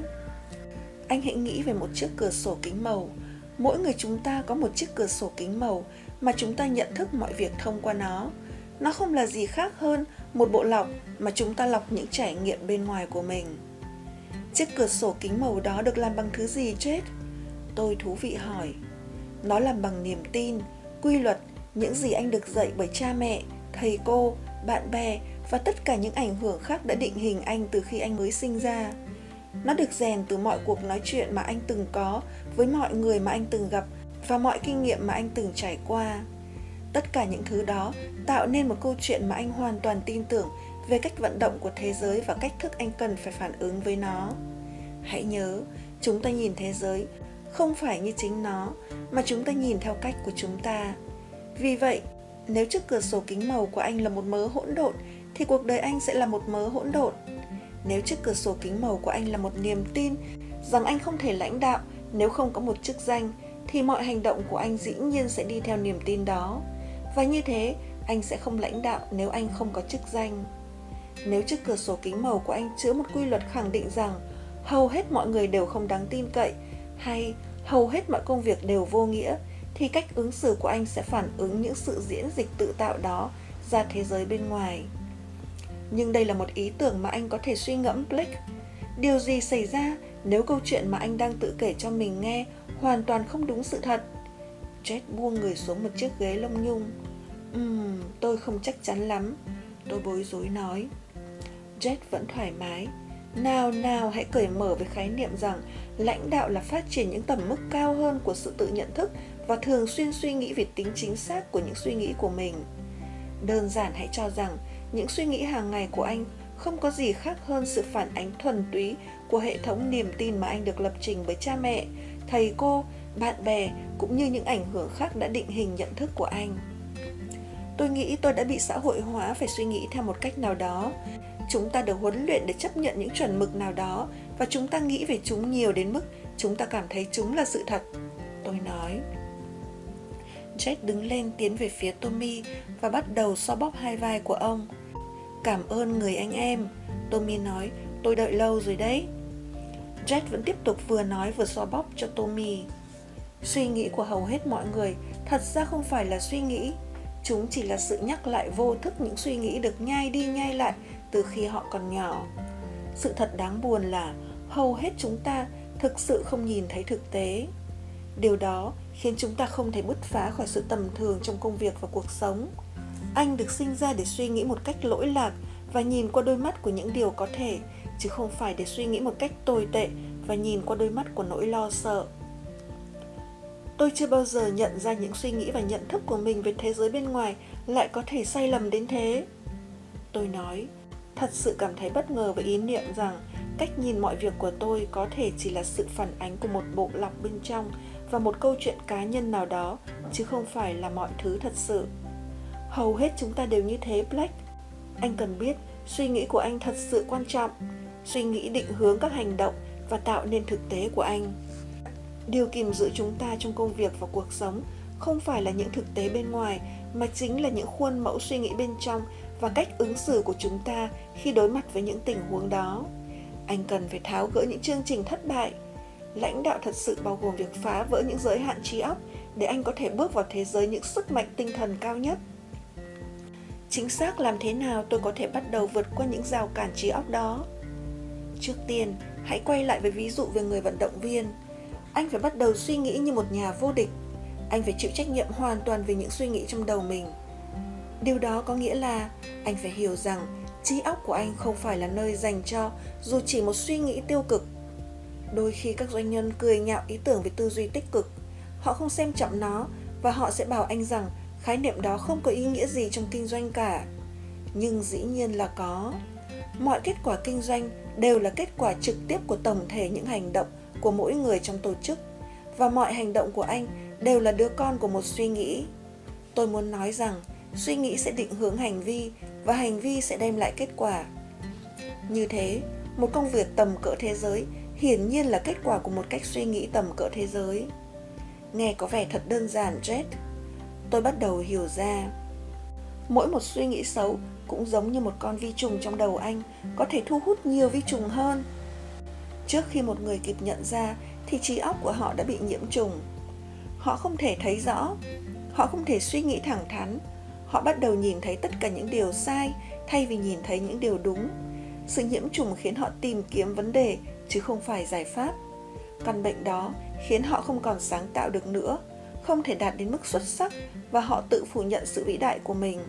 Anh hãy nghĩ về một chiếc cửa sổ kính màu. Mỗi người chúng ta có một chiếc cửa sổ kính màu mà chúng ta nhận thức mọi việc thông qua nó. Nó không là gì khác hơn một bộ lọc mà chúng ta lọc những trải nghiệm bên ngoài của mình. Chiếc cửa sổ kính màu đó được làm bằng thứ gì chết tôi thú vị hỏi. Nó làm bằng niềm tin, quy luật những gì anh được dạy bởi cha mẹ, thầy cô, bạn bè và tất cả những ảnh hưởng khác đã định hình anh từ khi anh mới sinh ra. Nó được rèn từ mọi cuộc nói chuyện mà anh từng có với mọi người mà anh từng gặp và mọi kinh nghiệm mà anh từng trải qua. Tất cả những thứ đó tạo nên một câu chuyện mà anh hoàn toàn tin tưởng về cách vận động của thế giới và cách thức anh cần phải phản ứng với nó. Hãy nhớ, chúng ta nhìn thế giới không phải như chính nó, mà chúng ta nhìn theo cách của chúng ta. Vì vậy, nếu trước cửa sổ kính màu của anh là một mớ hỗn độn thì cuộc đời anh sẽ là một mớ hỗn độn. Nếu chiếc cửa sổ kính màu của anh là một niềm tin rằng anh không thể lãnh đạo, nếu không có một chức danh, thì mọi hành động của anh dĩ nhiên sẽ đi theo niềm tin đó. Và như thế, anh sẽ không lãnh đạo nếu anh không có chức danh. Nếu chiếc cửa sổ kính màu của anh chứa một quy luật khẳng định rằng hầu hết mọi người đều không đáng tin cậy hay hầu hết mọi công việc đều vô nghĩa, thì cách ứng xử của anh sẽ phản ứng những sự diễn dịch tự tạo đó ra thế giới bên ngoài nhưng đây là một ý tưởng mà anh có thể suy ngẫm Blake. Điều gì xảy ra nếu câu chuyện mà anh đang tự kể cho mình nghe hoàn toàn không đúng sự thật? Jet buông người xuống một chiếc ghế lông nhung. Ừm, tôi không chắc chắn lắm. Tôi bối rối nói. Jet vẫn thoải mái. Nào nào hãy cởi mở với khái niệm rằng lãnh đạo là phát triển những tầm mức cao hơn của sự tự nhận thức và thường xuyên suy nghĩ về tính chính xác của những suy nghĩ của mình. Đơn giản hãy cho rằng những suy nghĩ hàng ngày của anh không có gì khác hơn sự phản ánh thuần túy của hệ thống niềm tin mà anh được lập trình bởi cha mẹ, thầy cô, bạn bè cũng như những ảnh hưởng khác đã định hình nhận thức của anh. Tôi nghĩ tôi đã bị xã hội hóa phải suy nghĩ theo một cách nào đó. Chúng ta được huấn luyện để chấp nhận những chuẩn mực nào đó và chúng ta nghĩ về chúng nhiều đến mức chúng ta cảm thấy chúng là sự thật. Tôi nói. Jack đứng lên tiến về phía Tommy và bắt đầu xoa bóp hai vai của ông. Cảm ơn người anh em, Tommy nói, tôi đợi lâu rồi đấy. Jack vẫn tiếp tục vừa nói vừa xoa bóp cho Tommy. Suy nghĩ của hầu hết mọi người thật ra không phải là suy nghĩ, chúng chỉ là sự nhắc lại vô thức những suy nghĩ được nhai đi nhai lại từ khi họ còn nhỏ. Sự thật đáng buồn là hầu hết chúng ta thực sự không nhìn thấy thực tế. Điều đó khiến chúng ta không thể bứt phá khỏi sự tầm thường trong công việc và cuộc sống. Anh được sinh ra để suy nghĩ một cách lỗi lạc và nhìn qua đôi mắt của những điều có thể, chứ không phải để suy nghĩ một cách tồi tệ và nhìn qua đôi mắt của nỗi lo sợ. Tôi chưa bao giờ nhận ra những suy nghĩ và nhận thức của mình về thế giới bên ngoài lại có thể sai lầm đến thế. Tôi nói, thật sự cảm thấy bất ngờ với ý niệm rằng cách nhìn mọi việc của tôi có thể chỉ là sự phản ánh của một bộ lọc bên trong và một câu chuyện cá nhân nào đó chứ không phải là mọi thứ thật sự hầu hết chúng ta đều như thế, black. Anh cần biết, suy nghĩ của anh thật sự quan trọng. Suy nghĩ định hướng các hành động và tạo nên thực tế của anh. Điều kìm giữ chúng ta trong công việc và cuộc sống không phải là những thực tế bên ngoài, mà chính là những khuôn mẫu suy nghĩ bên trong và cách ứng xử của chúng ta khi đối mặt với những tình huống đó. Anh cần phải tháo gỡ những chương trình thất bại. Lãnh đạo thật sự bao gồm việc phá vỡ những giới hạn trí óc để anh có thể bước vào thế giới những sức mạnh tinh thần cao nhất chính xác làm thế nào tôi có thể bắt đầu vượt qua những rào cản trí óc đó? Trước tiên, hãy quay lại với ví dụ về người vận động viên. Anh phải bắt đầu suy nghĩ như một nhà vô địch. Anh phải chịu trách nhiệm hoàn toàn về những suy nghĩ trong đầu mình. Điều đó có nghĩa là anh phải hiểu rằng trí óc của anh không phải là nơi dành cho dù chỉ một suy nghĩ tiêu cực. Đôi khi các doanh nhân cười nhạo ý tưởng về tư duy tích cực. Họ không xem trọng nó và họ sẽ bảo anh rằng khái niệm đó không có ý nghĩa gì trong kinh doanh cả. Nhưng dĩ nhiên là có. Mọi kết quả kinh doanh đều là kết quả trực tiếp của tổng thể những hành động của mỗi người trong tổ chức. Và mọi hành động của anh đều là đứa con của một suy nghĩ. Tôi muốn nói rằng, suy nghĩ sẽ định hướng hành vi và hành vi sẽ đem lại kết quả. Như thế, một công việc tầm cỡ thế giới hiển nhiên là kết quả của một cách suy nghĩ tầm cỡ thế giới. Nghe có vẻ thật đơn giản jet tôi bắt đầu hiểu ra. Mỗi một suy nghĩ xấu cũng giống như một con vi trùng trong đầu anh, có thể thu hút nhiều vi trùng hơn. Trước khi một người kịp nhận ra thì trí óc của họ đã bị nhiễm trùng. Họ không thể thấy rõ, họ không thể suy nghĩ thẳng thắn. Họ bắt đầu nhìn thấy tất cả những điều sai thay vì nhìn thấy những điều đúng. Sự nhiễm trùng khiến họ tìm kiếm vấn đề, chứ không phải giải pháp. Căn bệnh đó khiến họ không còn sáng tạo được nữa không thể đạt đến mức xuất sắc và họ tự phủ nhận sự vĩ đại của mình.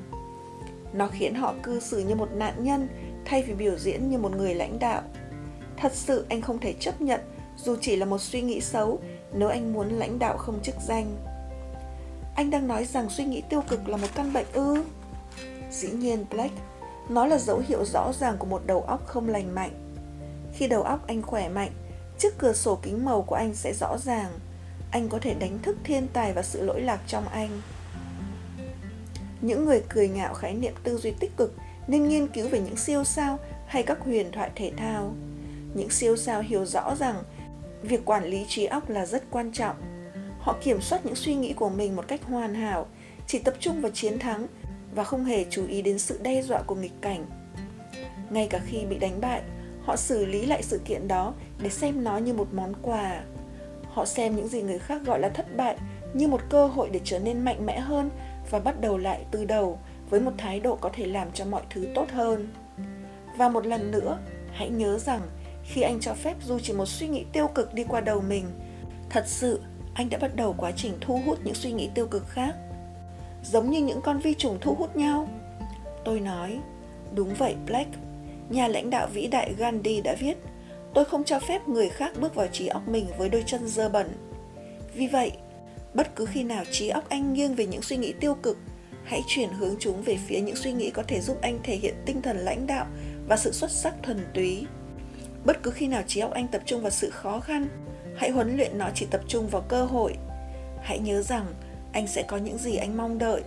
Nó khiến họ cư xử như một nạn nhân thay vì biểu diễn như một người lãnh đạo. Thật sự anh không thể chấp nhận, dù chỉ là một suy nghĩ xấu, nếu anh muốn lãnh đạo không chức danh. Anh đang nói rằng suy nghĩ tiêu cực là một căn bệnh ư? Dĩ nhiên black nó là dấu hiệu rõ ràng của một đầu óc không lành mạnh. Khi đầu óc anh khỏe mạnh chiếc cửa sổ kính màu của anh sẽ rõ ràng anh có thể đánh thức thiên tài và sự lỗi lạc trong anh. Những người cười ngạo khái niệm tư duy tích cực nên nghiên cứu về những siêu sao hay các huyền thoại thể thao. Những siêu sao hiểu rõ rằng việc quản lý trí óc là rất quan trọng. Họ kiểm soát những suy nghĩ của mình một cách hoàn hảo, chỉ tập trung vào chiến thắng và không hề chú ý đến sự đe dọa của nghịch cảnh. Ngay cả khi bị đánh bại, họ xử lý lại sự kiện đó để xem nó như một món quà họ xem những gì người khác gọi là thất bại như một cơ hội để trở nên mạnh mẽ hơn và bắt đầu lại từ đầu với một thái độ có thể làm cho mọi thứ tốt hơn. Và một lần nữa, hãy nhớ rằng khi anh cho phép dù chỉ một suy nghĩ tiêu cực đi qua đầu mình, thật sự anh đã bắt đầu quá trình thu hút những suy nghĩ tiêu cực khác, giống như những con vi trùng thu hút nhau. Tôi nói, đúng vậy, black. Nhà lãnh đạo vĩ đại Gandhi đã viết Tôi không cho phép người khác bước vào trí óc mình với đôi chân dơ bẩn. Vì vậy, bất cứ khi nào trí óc anh nghiêng về những suy nghĩ tiêu cực, hãy chuyển hướng chúng về phía những suy nghĩ có thể giúp anh thể hiện tinh thần lãnh đạo và sự xuất sắc thuần túy. Bất cứ khi nào trí óc anh tập trung vào sự khó khăn, hãy huấn luyện nó chỉ tập trung vào cơ hội. Hãy nhớ rằng anh sẽ có những gì anh mong đợi.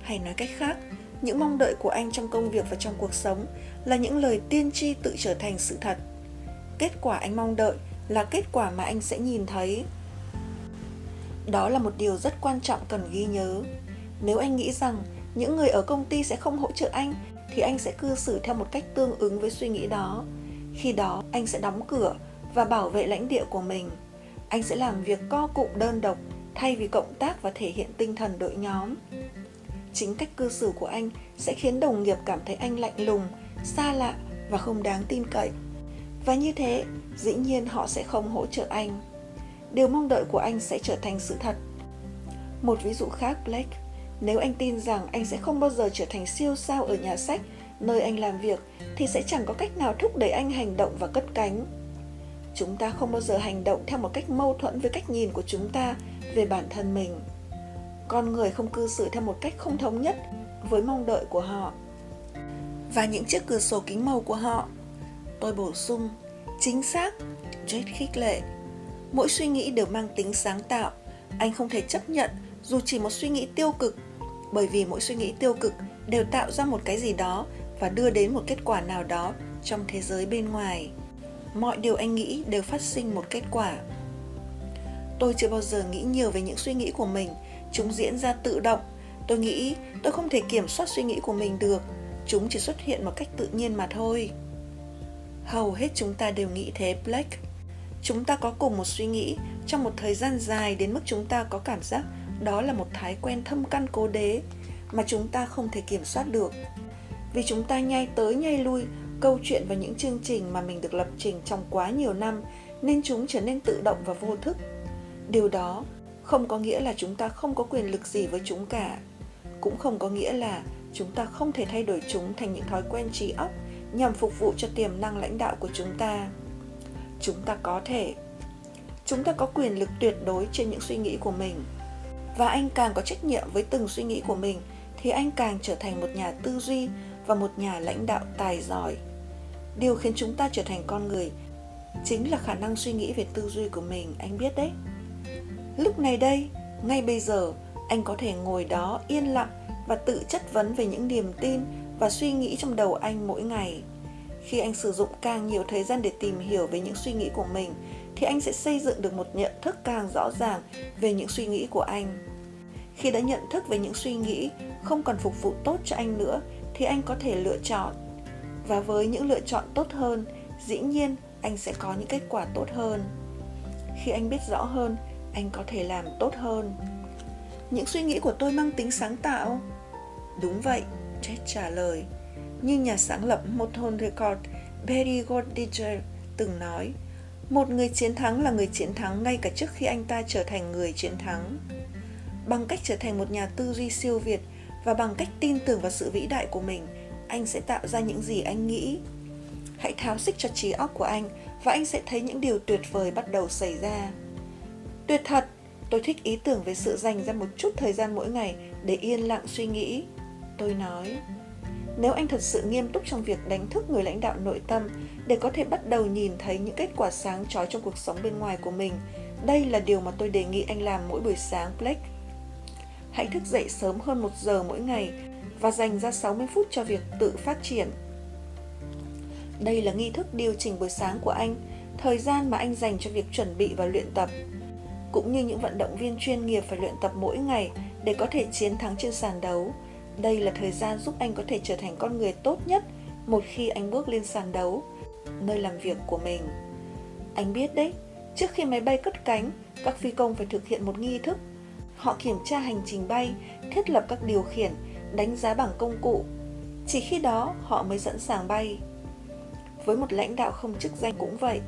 Hay nói cách khác, những mong đợi của anh trong công việc và trong cuộc sống là những lời tiên tri tự trở thành sự thật. Kết quả anh mong đợi là kết quả mà anh sẽ nhìn thấy. Đó là một điều rất quan trọng cần ghi nhớ. Nếu anh nghĩ rằng những người ở công ty sẽ không hỗ trợ anh thì anh sẽ cư xử theo một cách tương ứng với suy nghĩ đó. Khi đó, anh sẽ đóng cửa và bảo vệ lãnh địa của mình. Anh sẽ làm việc co cụm đơn độc thay vì cộng tác và thể hiện tinh thần đội nhóm. Chính cách cư xử của anh sẽ khiến đồng nghiệp cảm thấy anh lạnh lùng, xa lạ và không đáng tin cậy. Và như thế, dĩ nhiên họ sẽ không hỗ trợ anh. Điều mong đợi của anh sẽ trở thành sự thật. Một ví dụ khác, Blake, nếu anh tin rằng anh sẽ không bao giờ trở thành siêu sao ở nhà sách, nơi anh làm việc, thì sẽ chẳng có cách nào thúc đẩy anh hành động và cất cánh. Chúng ta không bao giờ hành động theo một cách mâu thuẫn với cách nhìn của chúng ta về bản thân mình. Con người không cư xử theo một cách không thống nhất với mong đợi của họ và những chiếc cửa sổ kính màu của họ. Tôi bổ sung, chính xác, Jade khích lệ. Mỗi suy nghĩ đều mang tính sáng tạo. Anh không thể chấp nhận dù chỉ một suy nghĩ tiêu cực bởi vì mỗi suy nghĩ tiêu cực đều tạo ra một cái gì đó và đưa đến một kết quả nào đó trong thế giới bên ngoài. Mọi điều anh nghĩ đều phát sinh một kết quả. Tôi chưa bao giờ nghĩ nhiều về những suy nghĩ của mình. Chúng diễn ra tự động. Tôi nghĩ tôi không thể kiểm soát suy nghĩ của mình được. Chúng chỉ xuất hiện một cách tự nhiên mà thôi hầu hết chúng ta đều nghĩ thế, blake. Chúng ta có cùng một suy nghĩ. Trong một thời gian dài, đến mức chúng ta có cảm giác đó là một thói quen thâm căn cố đế mà chúng ta không thể kiểm soát được. Vì chúng ta nhai tới nhai lui, câu chuyện và những chương trình mà mình được lập trình trong quá nhiều năm nên chúng trở nên tự động và vô thức. Điều đó không có nghĩa là chúng ta không có quyền lực gì với chúng cả. Cũng không có nghĩa là chúng ta không thể thay đổi chúng thành những thói quen trí óc nhằm phục vụ cho tiềm năng lãnh đạo của chúng ta. Chúng ta có thể, chúng ta có quyền lực tuyệt đối trên những suy nghĩ của mình. Và anh càng có trách nhiệm với từng suy nghĩ của mình, thì anh càng trở thành một nhà tư duy và một nhà lãnh đạo tài giỏi. Điều khiến chúng ta trở thành con người chính là khả năng suy nghĩ về tư duy của mình, anh biết đấy. Lúc này đây, ngay bây giờ, anh có thể ngồi đó yên lặng và tự chất vấn về những niềm tin và suy nghĩ trong đầu anh mỗi ngày. Khi anh sử dụng càng nhiều thời gian để tìm hiểu về những suy nghĩ của mình, thì anh sẽ xây dựng được một nhận thức càng rõ ràng về những suy nghĩ của anh. Khi đã nhận thức về những suy nghĩ không còn phục vụ tốt cho anh nữa, thì anh có thể lựa chọn. Và với những lựa chọn tốt hơn, dĩ nhiên anh sẽ có những kết quả tốt hơn. Khi anh biết rõ hơn, anh có thể làm tốt hơn. Những suy nghĩ của tôi mang tính sáng tạo. Đúng vậy. Jet trả lời. Như nhà sáng lập Motown Record, Barry Gordiger từng nói, một người chiến thắng là người chiến thắng ngay cả trước khi anh ta trở thành người chiến thắng. Bằng cách trở thành một nhà tư duy siêu việt và bằng cách tin tưởng vào sự vĩ đại của mình, anh sẽ tạo ra những gì anh nghĩ. Hãy tháo xích cho trí óc của anh và anh sẽ thấy những điều tuyệt vời bắt đầu xảy ra. Tuyệt thật, tôi thích ý tưởng về sự dành ra một chút thời gian mỗi ngày để yên lặng suy nghĩ tôi nói nếu anh thật sự nghiêm túc trong việc đánh thức người lãnh đạo nội tâm để có thể bắt đầu nhìn thấy những kết quả sáng chói trong cuộc sống bên ngoài của mình đây là điều mà tôi đề nghị anh làm mỗi buổi sáng Blake hãy thức dậy sớm hơn một giờ mỗi ngày và dành ra 60 phút cho việc tự phát triển. Đây là nghi thức điều chỉnh buổi sáng của anh, thời gian mà anh dành cho việc chuẩn bị và luyện tập. Cũng như những vận động viên chuyên nghiệp phải luyện tập mỗi ngày để có thể chiến thắng trên sàn đấu. Đây là thời gian giúp anh có thể trở thành con người tốt nhất một khi anh bước lên sàn đấu, nơi làm việc của mình. Anh biết đấy, trước khi máy bay cất cánh, các phi công phải thực hiện một nghi thức Họ kiểm tra hành trình bay, thiết lập các điều khiển, đánh giá bằng công cụ. Chỉ khi đó họ mới sẵn sàng bay. Với một lãnh đạo không chức danh cũng vậy,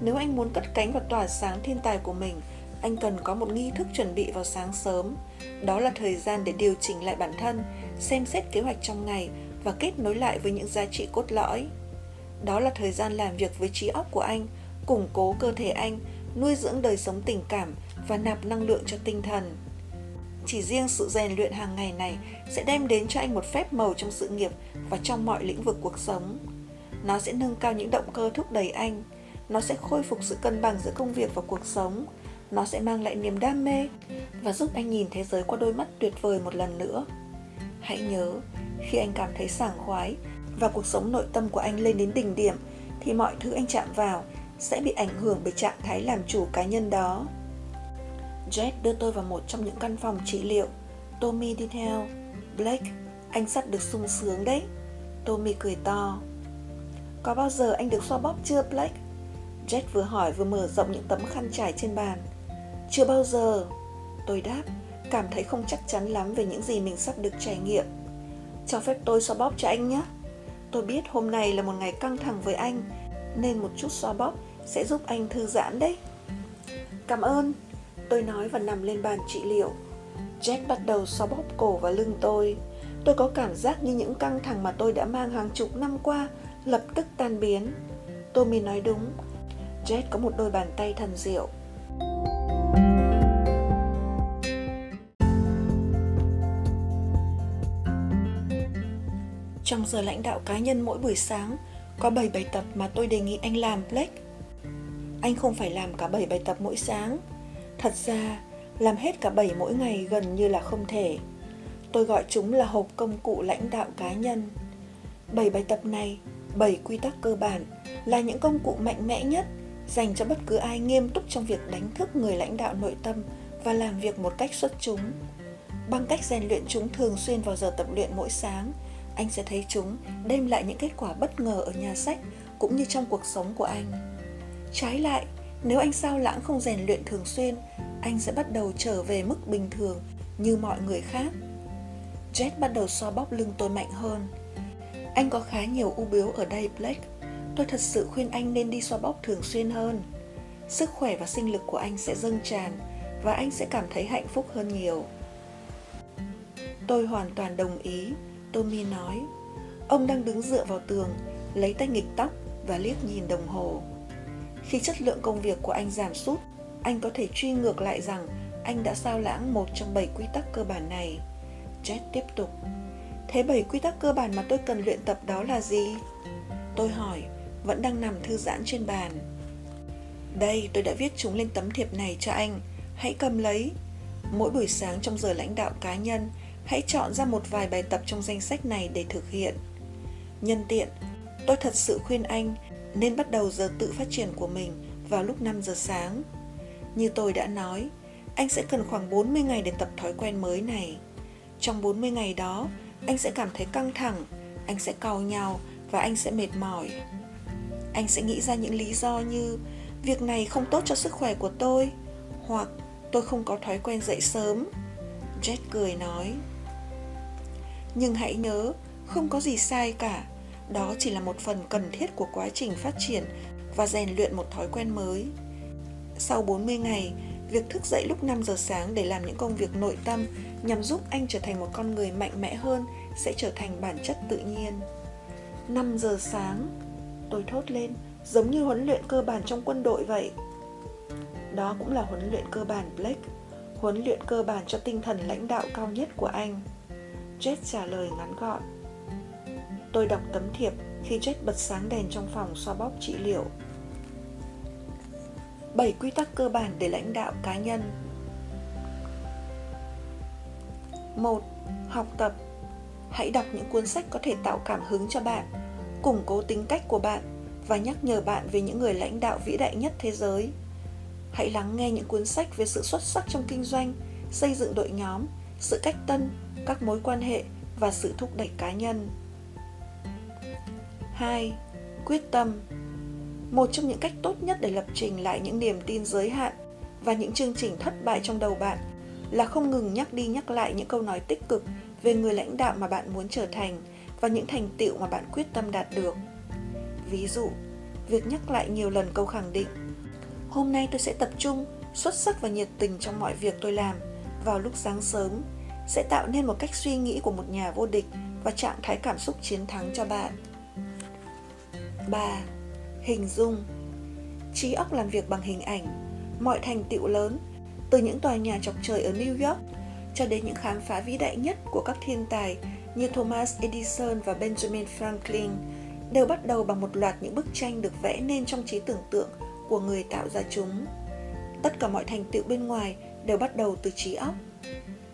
nếu anh muốn cất cánh và tỏa sáng thiên tài của mình, anh cần có một nghi thức chuẩn bị vào sáng sớm. Đó là thời gian để điều chỉnh lại bản thân, xem xét kế hoạch trong ngày và kết nối lại với những giá trị cốt lõi. Đó là thời gian làm việc với trí óc của anh, củng cố cơ thể anh, nuôi dưỡng đời sống tình cảm và nạp năng lượng cho tinh thần. Chỉ riêng sự rèn luyện hàng ngày này sẽ đem đến cho anh một phép màu trong sự nghiệp và trong mọi lĩnh vực cuộc sống. Nó sẽ nâng cao những động cơ thúc đẩy anh. Nó sẽ khôi phục sự cân bằng giữa công việc và cuộc sống. Nó sẽ mang lại niềm đam mê và giúp anh nhìn thế giới qua đôi mắt tuyệt vời một lần nữa. Hãy nhớ, khi anh cảm thấy sảng khoái và cuộc sống nội tâm của anh lên đến đỉnh điểm thì mọi thứ anh chạm vào sẽ bị ảnh hưởng bởi trạng thái làm chủ cá nhân đó. Jet đưa tôi vào một trong những căn phòng trị liệu. Tommy đi theo. Blake, anh sắp được sung sướng đấy. Tommy cười to. Có bao giờ anh được xoa bóp chưa Blake? Jet vừa hỏi vừa mở rộng những tấm khăn trải trên bàn. Chưa bao giờ. Tôi đáp, cảm thấy không chắc chắn lắm về những gì mình sắp được trải nghiệm. Cho phép tôi xoa bóp cho anh nhé. Tôi biết hôm nay là một ngày căng thẳng với anh, nên một chút xoa bóp sẽ giúp anh thư giãn đấy. Cảm ơn, tôi nói và nằm lên bàn trị liệu. Jack bắt đầu xoa bóp cổ và lưng tôi. Tôi có cảm giác như những căng thẳng mà tôi đã mang hàng chục năm qua lập tức tan biến. Tommy nói đúng, Jack có một đôi bàn tay thần diệu. Trong giờ lãnh đạo cá nhân mỗi buổi sáng, có 7 bài tập mà tôi đề nghị anh làm Blake. Anh không phải làm cả 7 bài tập mỗi sáng. Thật ra, làm hết cả 7 mỗi ngày gần như là không thể. Tôi gọi chúng là hộp công cụ lãnh đạo cá nhân. 7 bài tập này, 7 quy tắc cơ bản là những công cụ mạnh mẽ nhất dành cho bất cứ ai nghiêm túc trong việc đánh thức người lãnh đạo nội tâm và làm việc một cách xuất chúng. Bằng cách rèn luyện chúng thường xuyên vào giờ tập luyện mỗi sáng, anh sẽ thấy chúng đem lại những kết quả bất ngờ ở nhà sách cũng như trong cuộc sống của anh. Trái lại, nếu anh sao lãng không rèn luyện thường xuyên, anh sẽ bắt đầu trở về mức bình thường như mọi người khác. Jet bắt đầu xoa bóp lưng tôi mạnh hơn. Anh có khá nhiều u biếu ở đây, Blake. Tôi thật sự khuyên anh nên đi xoa bóp thường xuyên hơn. Sức khỏe và sinh lực của anh sẽ dâng tràn và anh sẽ cảm thấy hạnh phúc hơn nhiều. Tôi hoàn toàn đồng ý Tommy nói. Ông đang đứng dựa vào tường, lấy tay nghịch tóc và liếc nhìn đồng hồ. Khi chất lượng công việc của anh giảm sút, anh có thể truy ngược lại rằng anh đã sao lãng một trong bảy quy tắc cơ bản này. Jet tiếp tục. Thế bảy quy tắc cơ bản mà tôi cần luyện tập đó là gì? Tôi hỏi, vẫn đang nằm thư giãn trên bàn. Đây, tôi đã viết chúng lên tấm thiệp này cho anh. Hãy cầm lấy. Mỗi buổi sáng trong giờ lãnh đạo cá nhân, hãy chọn ra một vài bài tập trong danh sách này để thực hiện. Nhân tiện, tôi thật sự khuyên anh nên bắt đầu giờ tự phát triển của mình vào lúc 5 giờ sáng. Như tôi đã nói, anh sẽ cần khoảng 40 ngày để tập thói quen mới này. Trong 40 ngày đó, anh sẽ cảm thấy căng thẳng, anh sẽ cau nhau và anh sẽ mệt mỏi. Anh sẽ nghĩ ra những lý do như việc này không tốt cho sức khỏe của tôi hoặc tôi không có thói quen dậy sớm. Jet cười nói nhưng hãy nhớ không có gì sai cả đó chỉ là một phần cần thiết của quá trình phát triển và rèn luyện một thói quen mới. Sau 40 ngày, việc thức dậy lúc 5 giờ sáng để làm những công việc nội tâm nhằm giúp anh trở thành một con người mạnh mẽ hơn sẽ trở thành bản chất tự nhiên. 5 giờ sáng, tôi thốt lên, giống như huấn luyện cơ bản trong quân đội vậy. Đó cũng là huấn luyện cơ bản Blake, huấn luyện cơ bản cho tinh thần lãnh đạo cao nhất của anh. Jet trả lời ngắn gọn. Tôi đọc tấm thiệp khi Jet bật sáng đèn trong phòng xoa bóp trị liệu. 7 quy tắc cơ bản để lãnh đạo cá nhân. 1. Học tập. Hãy đọc những cuốn sách có thể tạo cảm hứng cho bạn, củng cố tính cách của bạn và nhắc nhở bạn về những người lãnh đạo vĩ đại nhất thế giới. Hãy lắng nghe những cuốn sách về sự xuất sắc trong kinh doanh, xây dựng đội nhóm, sự cách tân, các mối quan hệ và sự thúc đẩy cá nhân. 2. Quyết tâm Một trong những cách tốt nhất để lập trình lại những niềm tin giới hạn và những chương trình thất bại trong đầu bạn là không ngừng nhắc đi nhắc lại những câu nói tích cực về người lãnh đạo mà bạn muốn trở thành và những thành tựu mà bạn quyết tâm đạt được. Ví dụ, việc nhắc lại nhiều lần câu khẳng định Hôm nay tôi sẽ tập trung, xuất sắc và nhiệt tình trong mọi việc tôi làm vào lúc sáng sớm sẽ tạo nên một cách suy nghĩ của một nhà vô địch và trạng thái cảm xúc chiến thắng cho bạn. 3. Hình dung Trí óc làm việc bằng hình ảnh, mọi thành tựu lớn, từ những tòa nhà chọc trời ở New York cho đến những khám phá vĩ đại nhất của các thiên tài như Thomas Edison và Benjamin Franklin đều bắt đầu bằng một loạt những bức tranh được vẽ nên trong trí tưởng tượng của người tạo ra chúng. Tất cả mọi thành tựu bên ngoài đều bắt đầu từ trí óc.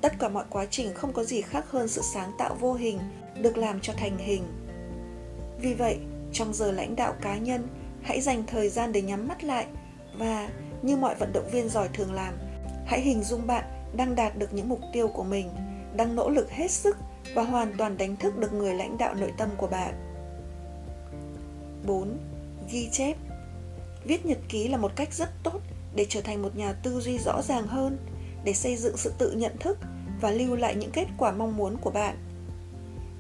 Tất cả mọi quá trình không có gì khác hơn sự sáng tạo vô hình được làm cho thành hình. Vì vậy, trong giờ lãnh đạo cá nhân, hãy dành thời gian để nhắm mắt lại và như mọi vận động viên giỏi thường làm, hãy hình dung bạn đang đạt được những mục tiêu của mình, đang nỗ lực hết sức và hoàn toàn đánh thức được người lãnh đạo nội tâm của bạn. 4. Ghi chép Viết nhật ký là một cách rất tốt để trở thành một nhà tư duy rõ ràng hơn, để xây dựng sự tự nhận thức và lưu lại những kết quả mong muốn của bạn.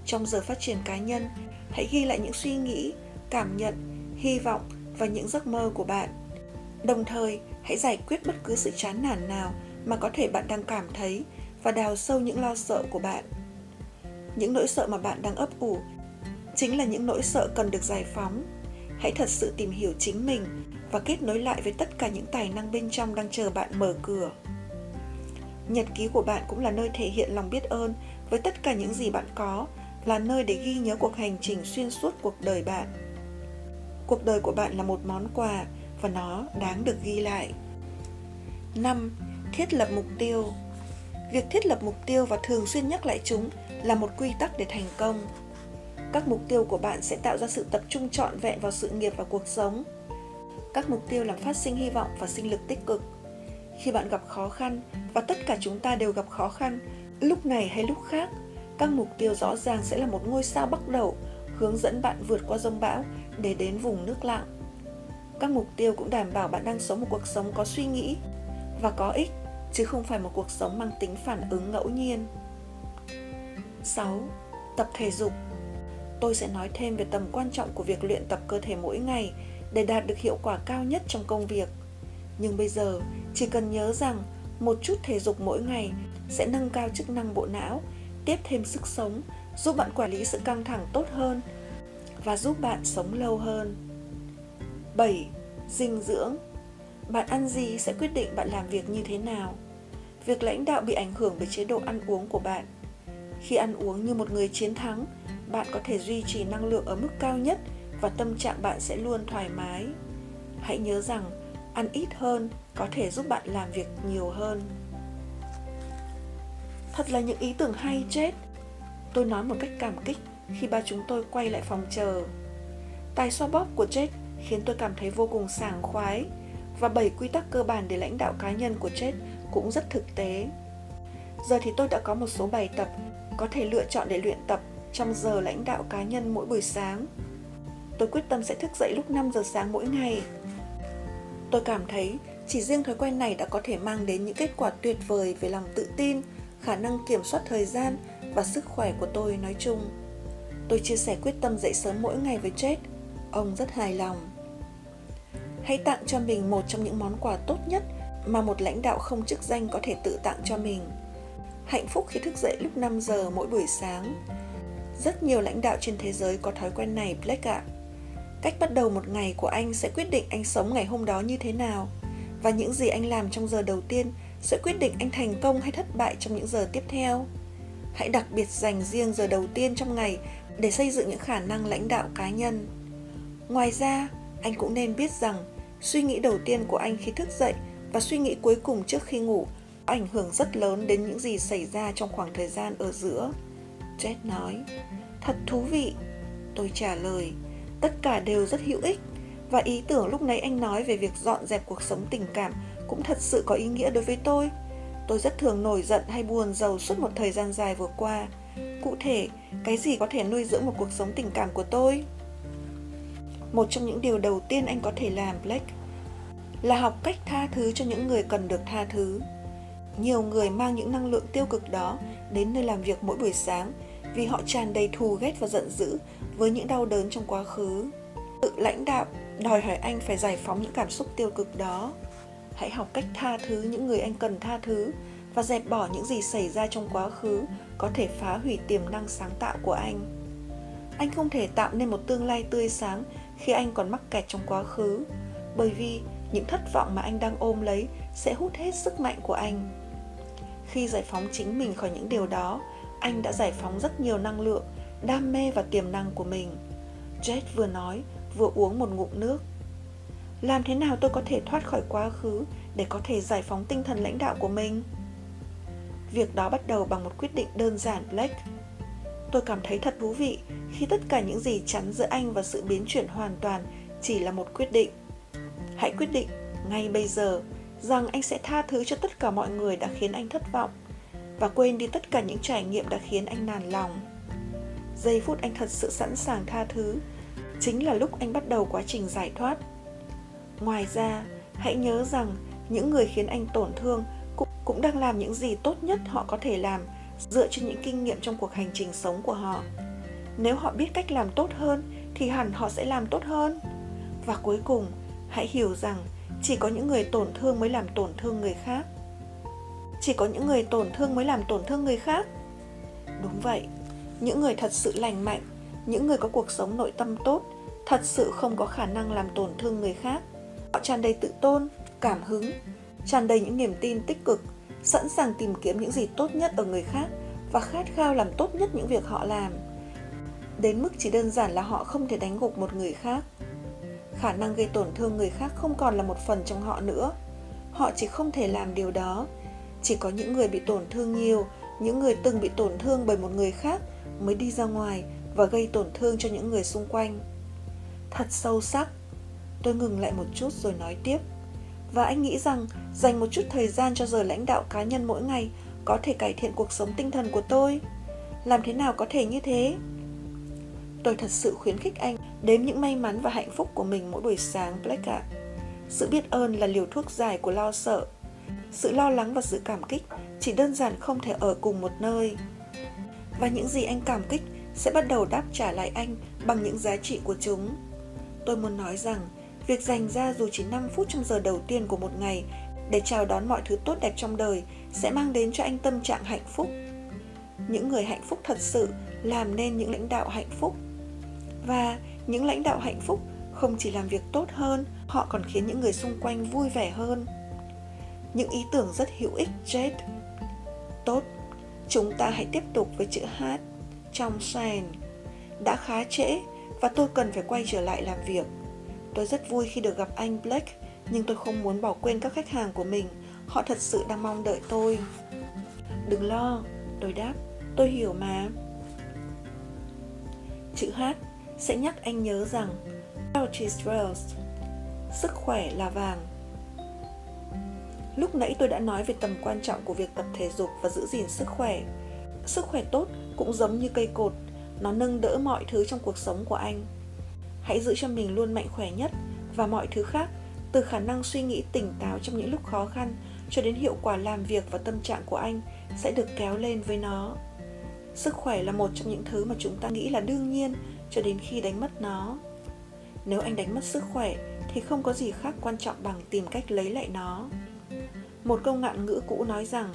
Trong giờ phát triển cá nhân, hãy ghi lại những suy nghĩ, cảm nhận, hy vọng và những giấc mơ của bạn. Đồng thời, hãy giải quyết bất cứ sự chán nản nào mà có thể bạn đang cảm thấy và đào sâu những lo sợ của bạn. Những nỗi sợ mà bạn đang ấp ủ chính là những nỗi sợ cần được giải phóng. Hãy thật sự tìm hiểu chính mình và kết nối lại với tất cả những tài năng bên trong đang chờ bạn mở cửa. Nhật ký của bạn cũng là nơi thể hiện lòng biết ơn với tất cả những gì bạn có, là nơi để ghi nhớ cuộc hành trình xuyên suốt cuộc đời bạn. Cuộc đời của bạn là một món quà và nó đáng được ghi lại. 5. Thiết lập mục tiêu. Việc thiết lập mục tiêu và thường xuyên nhắc lại chúng là một quy tắc để thành công. Các mục tiêu của bạn sẽ tạo ra sự tập trung trọn vẹn vào sự nghiệp và cuộc sống. Các mục tiêu làm phát sinh hy vọng và sinh lực tích cực. Khi bạn gặp khó khăn và tất cả chúng ta đều gặp khó khăn, lúc này hay lúc khác, các mục tiêu rõ ràng sẽ là một ngôi sao bắt đầu hướng dẫn bạn vượt qua rông bão để đến vùng nước lặng. Các mục tiêu cũng đảm bảo bạn đang sống một cuộc sống có suy nghĩ và có ích, chứ không phải một cuộc sống mang tính phản ứng ngẫu nhiên. 6. Tập thể dục Tôi sẽ nói thêm về tầm quan trọng của việc luyện tập cơ thể mỗi ngày để đạt được hiệu quả cao nhất trong công việc. Nhưng bây giờ, chỉ cần nhớ rằng một chút thể dục mỗi ngày sẽ nâng cao chức năng bộ não, tiếp thêm sức sống, giúp bạn quản lý sự căng thẳng tốt hơn và giúp bạn sống lâu hơn. 7. Dinh dưỡng Bạn ăn gì sẽ quyết định bạn làm việc như thế nào. Việc lãnh đạo bị ảnh hưởng bởi chế độ ăn uống của bạn. Khi ăn uống như một người chiến thắng, bạn có thể duy trì năng lượng ở mức cao nhất và tâm trạng bạn sẽ luôn thoải mái. Hãy nhớ rằng, ăn ít hơn có thể giúp bạn làm việc nhiều hơn. Thật là những ý tưởng hay chết. Tôi nói một cách cảm kích khi ba chúng tôi quay lại phòng chờ. Tài xoa bóp của chết khiến tôi cảm thấy vô cùng sảng khoái và bảy quy tắc cơ bản để lãnh đạo cá nhân của chết cũng rất thực tế. Giờ thì tôi đã có một số bài tập có thể lựa chọn để luyện tập trong giờ lãnh đạo cá nhân mỗi buổi sáng. Tôi quyết tâm sẽ thức dậy lúc 5 giờ sáng mỗi ngày. Tôi cảm thấy chỉ riêng thói quen này đã có thể mang đến những kết quả tuyệt vời về lòng tự tin, khả năng kiểm soát thời gian và sức khỏe của tôi nói chung. Tôi chia sẻ quyết tâm dậy sớm mỗi ngày với Jet. Ông rất hài lòng. Hãy tặng cho mình một trong những món quà tốt nhất mà một lãnh đạo không chức danh có thể tự tặng cho mình. Hạnh phúc khi thức dậy lúc 5 giờ mỗi buổi sáng. Rất nhiều lãnh đạo trên thế giới có thói quen này, Blake ạ. Cách bắt đầu một ngày của anh sẽ quyết định anh sống ngày hôm đó như thế nào và những gì anh làm trong giờ đầu tiên sẽ quyết định anh thành công hay thất bại trong những giờ tiếp theo. Hãy đặc biệt dành riêng giờ đầu tiên trong ngày để xây dựng những khả năng lãnh đạo cá nhân. Ngoài ra, anh cũng nên biết rằng suy nghĩ đầu tiên của anh khi thức dậy và suy nghĩ cuối cùng trước khi ngủ ảnh hưởng rất lớn đến những gì xảy ra trong khoảng thời gian ở giữa. Jet nói, thật thú vị. Tôi trả lời, tất cả đều rất hữu ích và ý tưởng lúc nãy anh nói về việc dọn dẹp cuộc sống tình cảm cũng thật sự có ý nghĩa đối với tôi. Tôi rất thường nổi giận hay buồn giàu suốt một thời gian dài vừa qua. Cụ thể, cái gì có thể nuôi dưỡng một cuộc sống tình cảm của tôi? Một trong những điều đầu tiên anh có thể làm, Blake, là học cách tha thứ cho những người cần được tha thứ. Nhiều người mang những năng lượng tiêu cực đó đến nơi làm việc mỗi buổi sáng vì họ tràn đầy thù ghét và giận dữ với những đau đớn trong quá khứ. Tự lãnh đạo đòi hỏi anh phải giải phóng những cảm xúc tiêu cực đó. Hãy học cách tha thứ những người anh cần tha thứ và dẹp bỏ những gì xảy ra trong quá khứ có thể phá hủy tiềm năng sáng tạo của anh. Anh không thể tạo nên một tương lai tươi sáng khi anh còn mắc kẹt trong quá khứ, bởi vì những thất vọng mà anh đang ôm lấy sẽ hút hết sức mạnh của anh. Khi giải phóng chính mình khỏi những điều đó, anh đã giải phóng rất nhiều năng lượng, đam mê và tiềm năng của mình. Jet vừa nói, vừa uống một ngụm nước. Làm thế nào tôi có thể thoát khỏi quá khứ để có thể giải phóng tinh thần lãnh đạo của mình? Việc đó bắt đầu bằng một quyết định đơn giản Black. Tôi cảm thấy thật thú vị khi tất cả những gì chắn giữa anh và sự biến chuyển hoàn toàn chỉ là một quyết định. Hãy quyết định ngay bây giờ rằng anh sẽ tha thứ cho tất cả mọi người đã khiến anh thất vọng và quên đi tất cả những trải nghiệm đã khiến anh nản lòng. Giây phút anh thật sự sẵn sàng tha thứ chính là lúc anh bắt đầu quá trình giải thoát. Ngoài ra, hãy nhớ rằng những người khiến anh tổn thương cũng, cũng đang làm những gì tốt nhất họ có thể làm dựa trên những kinh nghiệm trong cuộc hành trình sống của họ. Nếu họ biết cách làm tốt hơn thì hẳn họ sẽ làm tốt hơn. Và cuối cùng, hãy hiểu rằng chỉ có những người tổn thương mới làm tổn thương người khác chỉ có những người tổn thương mới làm tổn thương người khác. Đúng vậy, những người thật sự lành mạnh, những người có cuộc sống nội tâm tốt, thật sự không có khả năng làm tổn thương người khác. Họ tràn đầy tự tôn, cảm hứng, tràn đầy những niềm tin tích cực, sẵn sàng tìm kiếm những gì tốt nhất ở người khác và khát khao làm tốt nhất những việc họ làm. Đến mức chỉ đơn giản là họ không thể đánh gục một người khác. Khả năng gây tổn thương người khác không còn là một phần trong họ nữa. Họ chỉ không thể làm điều đó chỉ có những người bị tổn thương nhiều, những người từng bị tổn thương bởi một người khác mới đi ra ngoài và gây tổn thương cho những người xung quanh. Thật sâu sắc. Tôi ngừng lại một chút rồi nói tiếp. Và anh nghĩ rằng dành một chút thời gian cho giờ lãnh đạo cá nhân mỗi ngày có thể cải thiện cuộc sống tinh thần của tôi. Làm thế nào có thể như thế? Tôi thật sự khuyến khích anh đếm những may mắn và hạnh phúc của mình mỗi buổi sáng, black ạ. Sự biết ơn là liều thuốc giải của lo sợ sự lo lắng và sự cảm kích chỉ đơn giản không thể ở cùng một nơi. Và những gì anh cảm kích sẽ bắt đầu đáp trả lại anh bằng những giá trị của chúng. Tôi muốn nói rằng, việc dành ra dù chỉ 5 phút trong giờ đầu tiên của một ngày để chào đón mọi thứ tốt đẹp trong đời sẽ mang đến cho anh tâm trạng hạnh phúc. Những người hạnh phúc thật sự làm nên những lãnh đạo hạnh phúc. Và những lãnh đạo hạnh phúc không chỉ làm việc tốt hơn, họ còn khiến những người xung quanh vui vẻ hơn những ý tưởng rất hữu ích Jade. Tốt, chúng ta hãy tiếp tục với chữ H trong sàn. Đã khá trễ và tôi cần phải quay trở lại làm việc. Tôi rất vui khi được gặp anh Blake, nhưng tôi không muốn bỏ quên các khách hàng của mình. Họ thật sự đang mong đợi tôi. Đừng lo, tôi đáp, tôi hiểu mà. Chữ H sẽ nhắc anh nhớ rằng Health is wealth. Sức khỏe là vàng Lúc nãy tôi đã nói về tầm quan trọng của việc tập thể dục và giữ gìn sức khỏe. Sức khỏe tốt cũng giống như cây cột, nó nâng đỡ mọi thứ trong cuộc sống của anh. Hãy giữ cho mình luôn mạnh khỏe nhất và mọi thứ khác, từ khả năng suy nghĩ tỉnh táo trong những lúc khó khăn cho đến hiệu quả làm việc và tâm trạng của anh sẽ được kéo lên với nó. Sức khỏe là một trong những thứ mà chúng ta nghĩ là đương nhiên cho đến khi đánh mất nó. Nếu anh đánh mất sức khỏe thì không có gì khác quan trọng bằng tìm cách lấy lại nó. Một câu ngạn ngữ cũ nói rằng,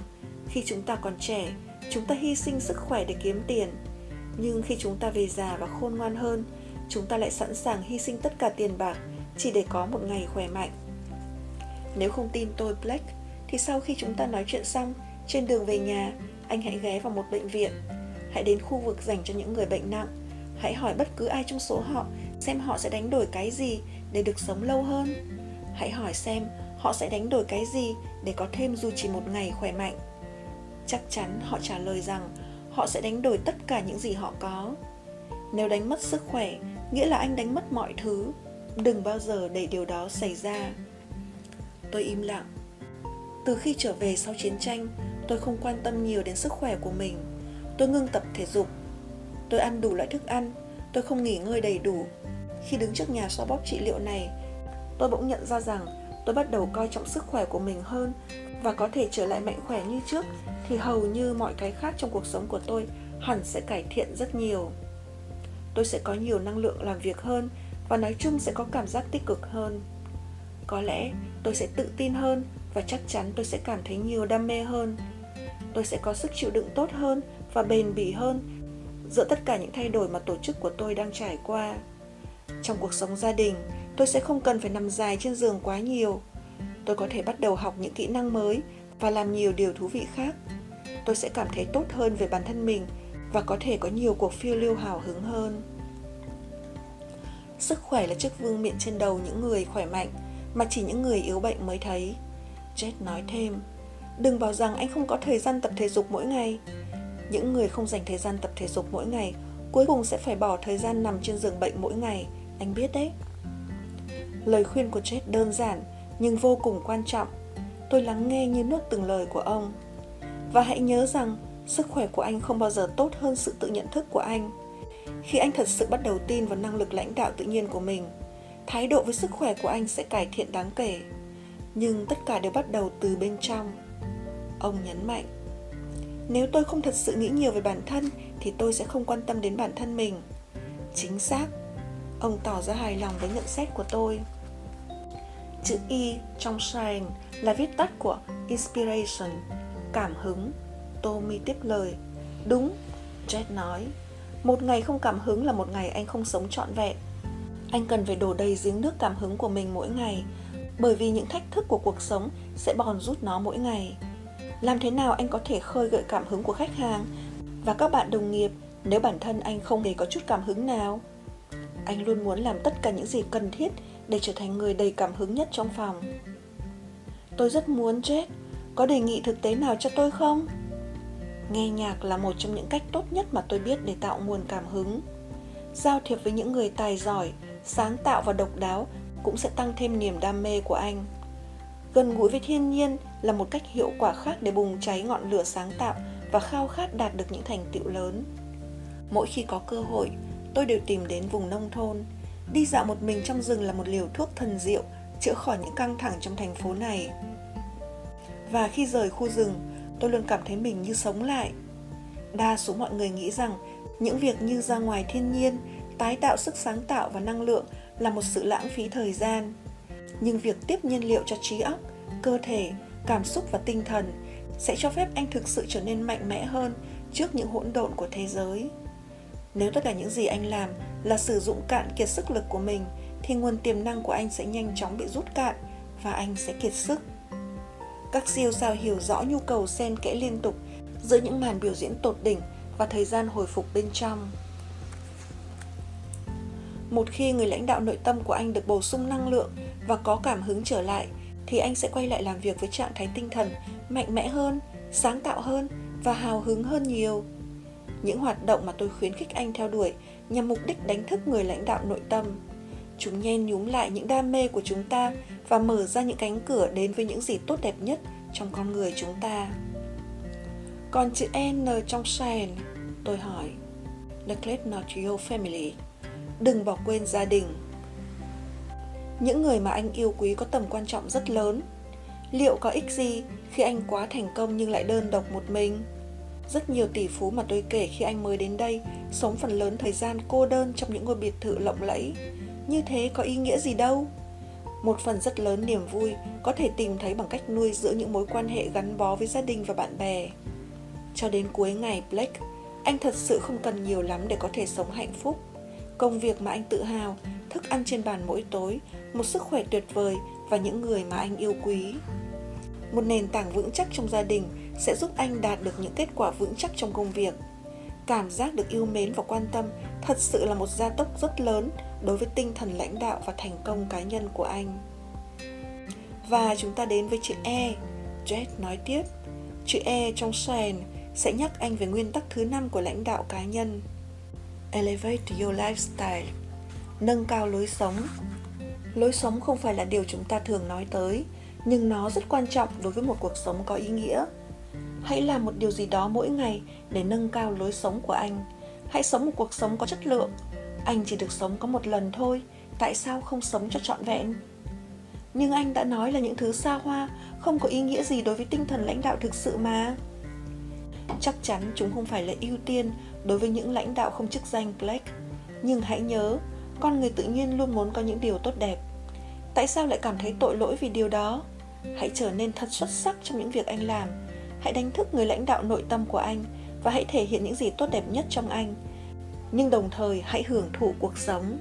khi chúng ta còn trẻ, chúng ta hy sinh sức khỏe để kiếm tiền. Nhưng khi chúng ta về già và khôn ngoan hơn, chúng ta lại sẵn sàng hy sinh tất cả tiền bạc chỉ để có một ngày khỏe mạnh. Nếu không tin tôi Black, thì sau khi chúng ta nói chuyện xong, trên đường về nhà, anh hãy ghé vào một bệnh viện. Hãy đến khu vực dành cho những người bệnh nặng. Hãy hỏi bất cứ ai trong số họ xem họ sẽ đánh đổi cái gì để được sống lâu hơn. Hãy hỏi xem họ sẽ đánh đổi cái gì để có thêm dù chỉ một ngày khỏe mạnh? Chắc chắn họ trả lời rằng họ sẽ đánh đổi tất cả những gì họ có. Nếu đánh mất sức khỏe, nghĩa là anh đánh mất mọi thứ. Đừng bao giờ để điều đó xảy ra. Tôi im lặng. Từ khi trở về sau chiến tranh, tôi không quan tâm nhiều đến sức khỏe của mình. Tôi ngưng tập thể dục. Tôi ăn đủ loại thức ăn. Tôi không nghỉ ngơi đầy đủ. Khi đứng trước nhà xoa bóp trị liệu này, tôi bỗng nhận ra rằng tôi bắt đầu coi trọng sức khỏe của mình hơn và có thể trở lại mạnh khỏe như trước, thì hầu như mọi cái khác trong cuộc sống của tôi hẳn sẽ cải thiện rất nhiều. Tôi sẽ có nhiều năng lượng làm việc hơn và nói chung sẽ có cảm giác tích cực hơn. Có lẽ tôi sẽ tự tin hơn và chắc chắn tôi sẽ cảm thấy nhiều đam mê hơn. Tôi sẽ có sức chịu đựng tốt hơn và bền bỉ hơn giữa tất cả những thay đổi mà tổ chức của tôi đang trải qua. Trong cuộc sống gia đình tôi sẽ không cần phải nằm dài trên giường quá nhiều tôi có thể bắt đầu học những kỹ năng mới và làm nhiều điều thú vị khác tôi sẽ cảm thấy tốt hơn về bản thân mình và có thể có nhiều cuộc phiêu lưu hào hứng hơn Sức khỏe là chiếc vương miện trên đầu những người khỏe mạnh, mà chỉ những người yếu bệnh mới thấy. Jet nói thêm, đừng bảo rằng anh không có thời gian tập thể dục mỗi ngày. Những người không dành thời gian tập thể dục mỗi ngày cuối cùng sẽ phải bỏ thời gian nằm trên giường bệnh mỗi ngày, anh biết đấy. Lời khuyên của chết đơn giản nhưng vô cùng quan trọng. Tôi lắng nghe như nước từng lời của ông. Và hãy nhớ rằng sức khỏe của anh không bao giờ tốt hơn sự tự nhận thức của anh. Khi anh thật sự bắt đầu tin vào năng lực lãnh đạo tự nhiên của mình, thái độ với sức khỏe của anh sẽ cải thiện đáng kể. Nhưng tất cả đều bắt đầu từ bên trong. Ông nhấn mạnh, nếu tôi không thật sự nghĩ nhiều về bản thân thì tôi sẽ không quan tâm đến bản thân mình. Chính xác. Ông tỏ ra hài lòng với nhận xét của tôi. Chữ Y trong Shine là viết tắt của Inspiration, cảm hứng. Tommy tiếp lời. Đúng, Jet nói. Một ngày không cảm hứng là một ngày anh không sống trọn vẹn. Anh cần phải đổ đầy giếng nước cảm hứng của mình mỗi ngày, bởi vì những thách thức của cuộc sống sẽ bòn rút nó mỗi ngày. Làm thế nào anh có thể khơi gợi cảm hứng của khách hàng và các bạn đồng nghiệp nếu bản thân anh không hề có chút cảm hứng nào? Anh luôn muốn làm tất cả những gì cần thiết để trở thành người đầy cảm hứng nhất trong phòng. Tôi rất muốn chết. có đề nghị thực tế nào cho tôi không? Nghe nhạc là một trong những cách tốt nhất mà tôi biết để tạo nguồn cảm hứng. Giao thiệp với những người tài giỏi, sáng tạo và độc đáo cũng sẽ tăng thêm niềm đam mê của anh. Gần gũi với thiên nhiên là một cách hiệu quả khác để bùng cháy ngọn lửa sáng tạo và khao khát đạt được những thành tựu lớn. Mỗi khi có cơ hội, tôi đều tìm đến vùng nông thôn. Đi dạo một mình trong rừng là một liều thuốc thần diệu chữa khỏi những căng thẳng trong thành phố này. Và khi rời khu rừng, tôi luôn cảm thấy mình như sống lại. Đa số mọi người nghĩ rằng những việc như ra ngoài thiên nhiên, tái tạo sức sáng tạo và năng lượng là một sự lãng phí thời gian. Nhưng việc tiếp nhiên liệu cho trí óc, cơ thể, cảm xúc và tinh thần sẽ cho phép anh thực sự trở nên mạnh mẽ hơn trước những hỗn độn của thế giới. Nếu tất cả những gì anh làm là sử dụng cạn kiệt sức lực của mình thì nguồn tiềm năng của anh sẽ nhanh chóng bị rút cạn và anh sẽ kiệt sức. Các siêu sao hiểu rõ nhu cầu xen kẽ liên tục giữa những màn biểu diễn tột đỉnh và thời gian hồi phục bên trong. Một khi người lãnh đạo nội tâm của anh được bổ sung năng lượng và có cảm hứng trở lại thì anh sẽ quay lại làm việc với trạng thái tinh thần mạnh mẽ hơn, sáng tạo hơn và hào hứng hơn nhiều. Những hoạt động mà tôi khuyến khích anh theo đuổi nhằm mục đích đánh thức người lãnh đạo nội tâm. Chúng nhen nhúm lại những đam mê của chúng ta và mở ra những cánh cửa đến với những gì tốt đẹp nhất trong con người chúng ta. Còn chữ N trong Shine, tôi hỏi, Neglect not your family. Đừng bỏ quên gia đình. Những người mà anh yêu quý có tầm quan trọng rất lớn. Liệu có ích gì khi anh quá thành công nhưng lại đơn độc một mình? Rất nhiều tỷ phú mà tôi kể khi anh mới đến đây sống phần lớn thời gian cô đơn trong những ngôi biệt thự lộng lẫy. Như thế có ý nghĩa gì đâu? Một phần rất lớn niềm vui có thể tìm thấy bằng cách nuôi dưỡng những mối quan hệ gắn bó với gia đình và bạn bè. Cho đến cuối ngày Blake, anh thật sự không cần nhiều lắm để có thể sống hạnh phúc. Công việc mà anh tự hào, thức ăn trên bàn mỗi tối, một sức khỏe tuyệt vời và những người mà anh yêu quý. Một nền tảng vững chắc trong gia đình sẽ giúp anh đạt được những kết quả vững chắc trong công việc. Cảm giác được yêu mến và quan tâm thật sự là một gia tốc rất lớn đối với tinh thần lãnh đạo và thành công cá nhân của anh. Và chúng ta đến với chữ E. Jet nói tiếp, chữ E trong Shine sẽ nhắc anh về nguyên tắc thứ năm của lãnh đạo cá nhân. Elevate your lifestyle. Nâng cao lối sống. Lối sống không phải là điều chúng ta thường nói tới, nhưng nó rất quan trọng đối với một cuộc sống có ý nghĩa. Hãy làm một điều gì đó mỗi ngày để nâng cao lối sống của anh. Hãy sống một cuộc sống có chất lượng. Anh chỉ được sống có một lần thôi, tại sao không sống cho trọn vẹn? Nhưng anh đã nói là những thứ xa hoa không có ý nghĩa gì đối với tinh thần lãnh đạo thực sự mà. Chắc chắn chúng không phải là ưu tiên đối với những lãnh đạo không chức danh black Nhưng hãy nhớ, con người tự nhiên luôn muốn có những điều tốt đẹp. Tại sao lại cảm thấy tội lỗi vì điều đó? Hãy trở nên thật xuất sắc trong những việc anh làm. Hãy đánh thức người lãnh đạo nội tâm của anh và hãy thể hiện những gì tốt đẹp nhất trong anh. Nhưng đồng thời hãy hưởng thụ cuộc sống.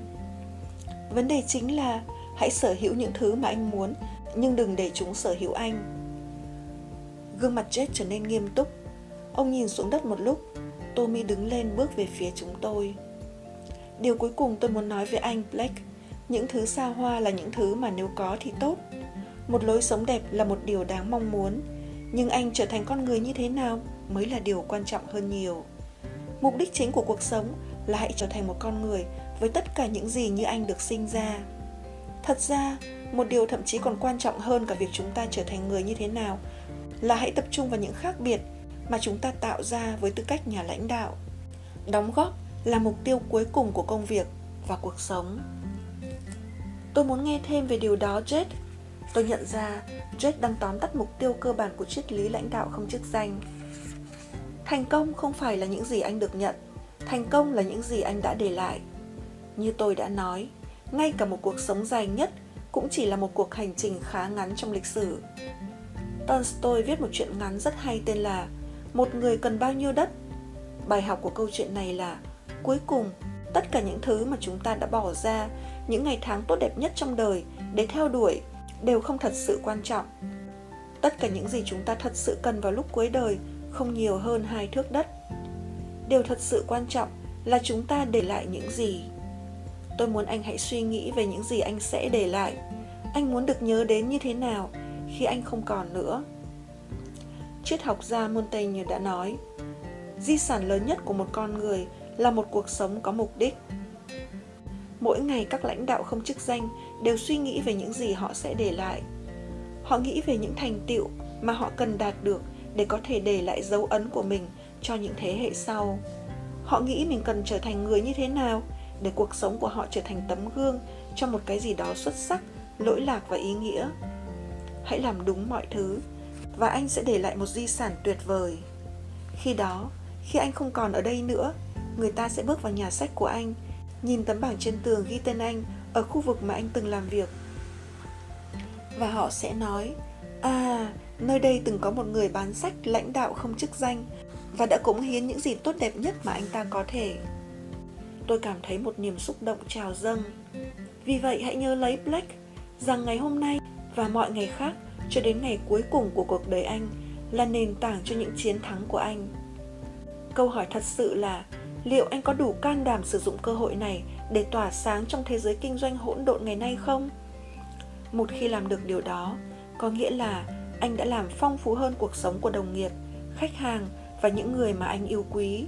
Vấn đề chính là hãy sở hữu những thứ mà anh muốn, nhưng đừng để chúng sở hữu anh. Gương mặt chết trở nên nghiêm túc. Ông nhìn xuống đất một lúc. Tommy đứng lên bước về phía chúng tôi. Điều cuối cùng tôi muốn nói với anh Blake những thứ xa hoa là những thứ mà nếu có thì tốt một lối sống đẹp là một điều đáng mong muốn nhưng anh trở thành con người như thế nào mới là điều quan trọng hơn nhiều. Mục đích chính của cuộc sống là hãy trở thành một con người với tất cả những gì như anh được sinh ra. Thật ra, một điều thậm chí còn quan trọng hơn cả việc chúng ta trở thành người như thế nào là hãy tập trung vào những khác biệt mà chúng ta tạo ra với tư cách nhà lãnh đạo. Đóng góp là mục tiêu cuối cùng của công việc và cuộc sống. Tôi muốn nghe thêm về điều đó jet tôi nhận ra jake đang tóm tắt mục tiêu cơ bản của triết lý lãnh đạo không chức danh. Thành công không phải là những gì anh được nhận, thành công là những gì anh đã để lại. Như tôi đã nói, ngay cả một cuộc sống dài nhất cũng chỉ là một cuộc hành trình khá ngắn trong lịch sử. Tolstoy viết một chuyện ngắn rất hay tên là một người cần bao nhiêu đất? Bài học của câu chuyện này là, cuối cùng, tất cả những thứ mà chúng ta đã bỏ ra, những ngày tháng tốt đẹp nhất trong đời để theo đuổi đều không thật sự quan trọng. Tất cả những gì chúng ta thật sự cần vào lúc cuối đời không nhiều hơn hai thước đất. Điều thật sự quan trọng là chúng ta để lại những gì. Tôi muốn anh hãy suy nghĩ về những gì anh sẽ để lại. Anh muốn được nhớ đến như thế nào khi anh không còn nữa? Triết học gia montaigne đã nói, di sản lớn nhất của một con người là một cuộc sống có mục đích. Mỗi ngày các lãnh đạo không chức danh đều suy nghĩ về những gì họ sẽ để lại. Họ nghĩ về những thành tựu mà họ cần đạt được để có thể để lại dấu ấn của mình cho những thế hệ sau. Họ nghĩ mình cần trở thành người như thế nào để cuộc sống của họ trở thành tấm gương cho một cái gì đó xuất sắc, lỗi lạc và ý nghĩa. Hãy làm đúng mọi thứ và anh sẽ để lại một di sản tuyệt vời. Khi đó, khi anh không còn ở đây nữa, người ta sẽ bước vào nhà sách của anh, nhìn tấm bảng trên tường ghi tên anh ở khu vực mà anh từng làm việc. Và họ sẽ nói à nơi đây từng có một người bán sách lãnh đạo không chức danh và đã cống hiến những gì tốt đẹp nhất mà anh ta có thể. Tôi cảm thấy một niềm xúc động trào dâng. Vì vậy hãy nhớ lấy black rằng ngày hôm nay và mọi ngày khác cho đến ngày cuối cùng của cuộc đời anh là nền tảng cho những chiến thắng của anh. Câu hỏi thật sự là liệu anh có đủ can đảm sử dụng cơ hội này để tỏa sáng trong thế giới kinh doanh hỗn độn ngày nay không? Một khi làm được điều đó, có nghĩa là anh đã làm phong phú hơn cuộc sống của đồng nghiệp, khách hàng và những người mà anh yêu quý.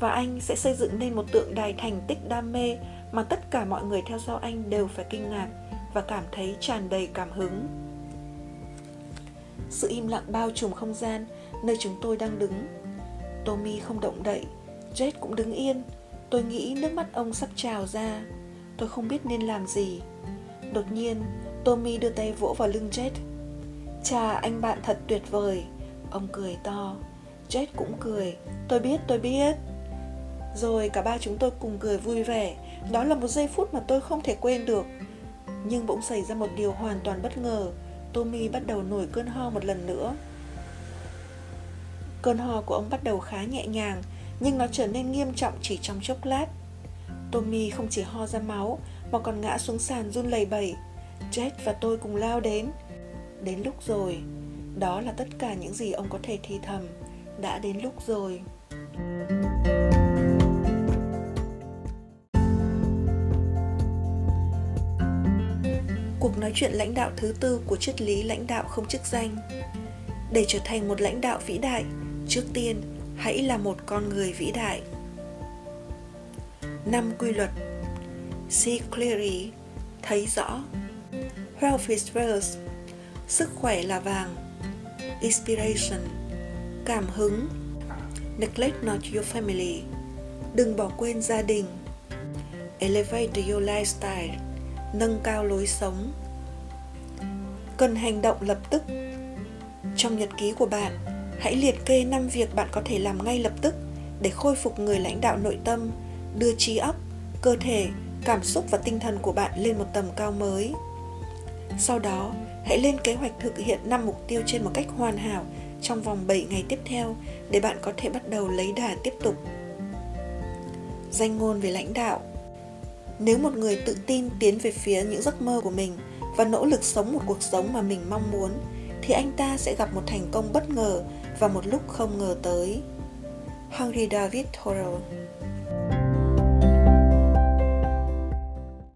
Và anh sẽ xây dựng nên một tượng đài thành tích đam mê mà tất cả mọi người theo sau anh đều phải kinh ngạc và cảm thấy tràn đầy cảm hứng. Sự im lặng bao trùm không gian nơi chúng tôi đang đứng. Tommy không động đậy jet cũng đứng yên tôi nghĩ nước mắt ông sắp trào ra. Tôi không biết nên làm gì. Đột nhiên, tommy đưa tay vỗ vào lưng jet. Cha anh bạn thật tuyệt vời. Ông cười to. Jet cũng cười. Tôi biết tôi biết. Rồi cả ba chúng tôi cùng cười vui vẻ. Đó là một giây phút mà tôi không thể quên được. Nhưng bỗng xảy ra một điều hoàn toàn bất ngờ. Tommy bắt đầu nổi cơn ho một lần nữa. Cơn ho của ông bắt đầu khá nhẹ nhàng nhưng nó trở nên nghiêm trọng chỉ trong chốc lát. Tommy không chỉ ho ra máu, mà còn ngã xuống sàn run lẩy bẩy. Jet và tôi cùng lao đến. Đến lúc rồi. Đó là tất cả những gì ông có thể thì thầm. Đã đến lúc rồi. Cuộc nói chuyện lãnh đạo thứ tư của triết lý lãnh đạo không chức danh. Để trở thành một lãnh đạo vĩ đại, trước tiên hãy là một con người vĩ đại. Năm quy luật. See clearly. Thấy rõ. Health is wealth. Sức khỏe là vàng. Inspiration. Cảm hứng. Neglect not your family. Đừng bỏ quên gia đình. Elevate your lifestyle. Nâng cao lối sống. Cần hành động lập tức. Trong nhật ký của bạn hãy liệt kê 5 việc bạn có thể làm ngay lập tức để khôi phục người lãnh đạo nội tâm đưa trí óc cơ thể cảm xúc và tinh thần của bạn lên một tầm cao mới sau đó hãy lên kế hoạch thực hiện 5 mục tiêu trên một cách hoàn hảo trong vòng 7 ngày tiếp theo để bạn có thể bắt đầu lấy đà tiếp tục. Danh ngôn về lãnh đạo Nếu một người tự tin tiến về phía những giấc mơ của mình và nỗ lực sống một cuộc sống mà mình mong muốn, thì anh ta sẽ gặp một thành công bất ngờ và một lúc không ngờ tới. Henry David Thoreau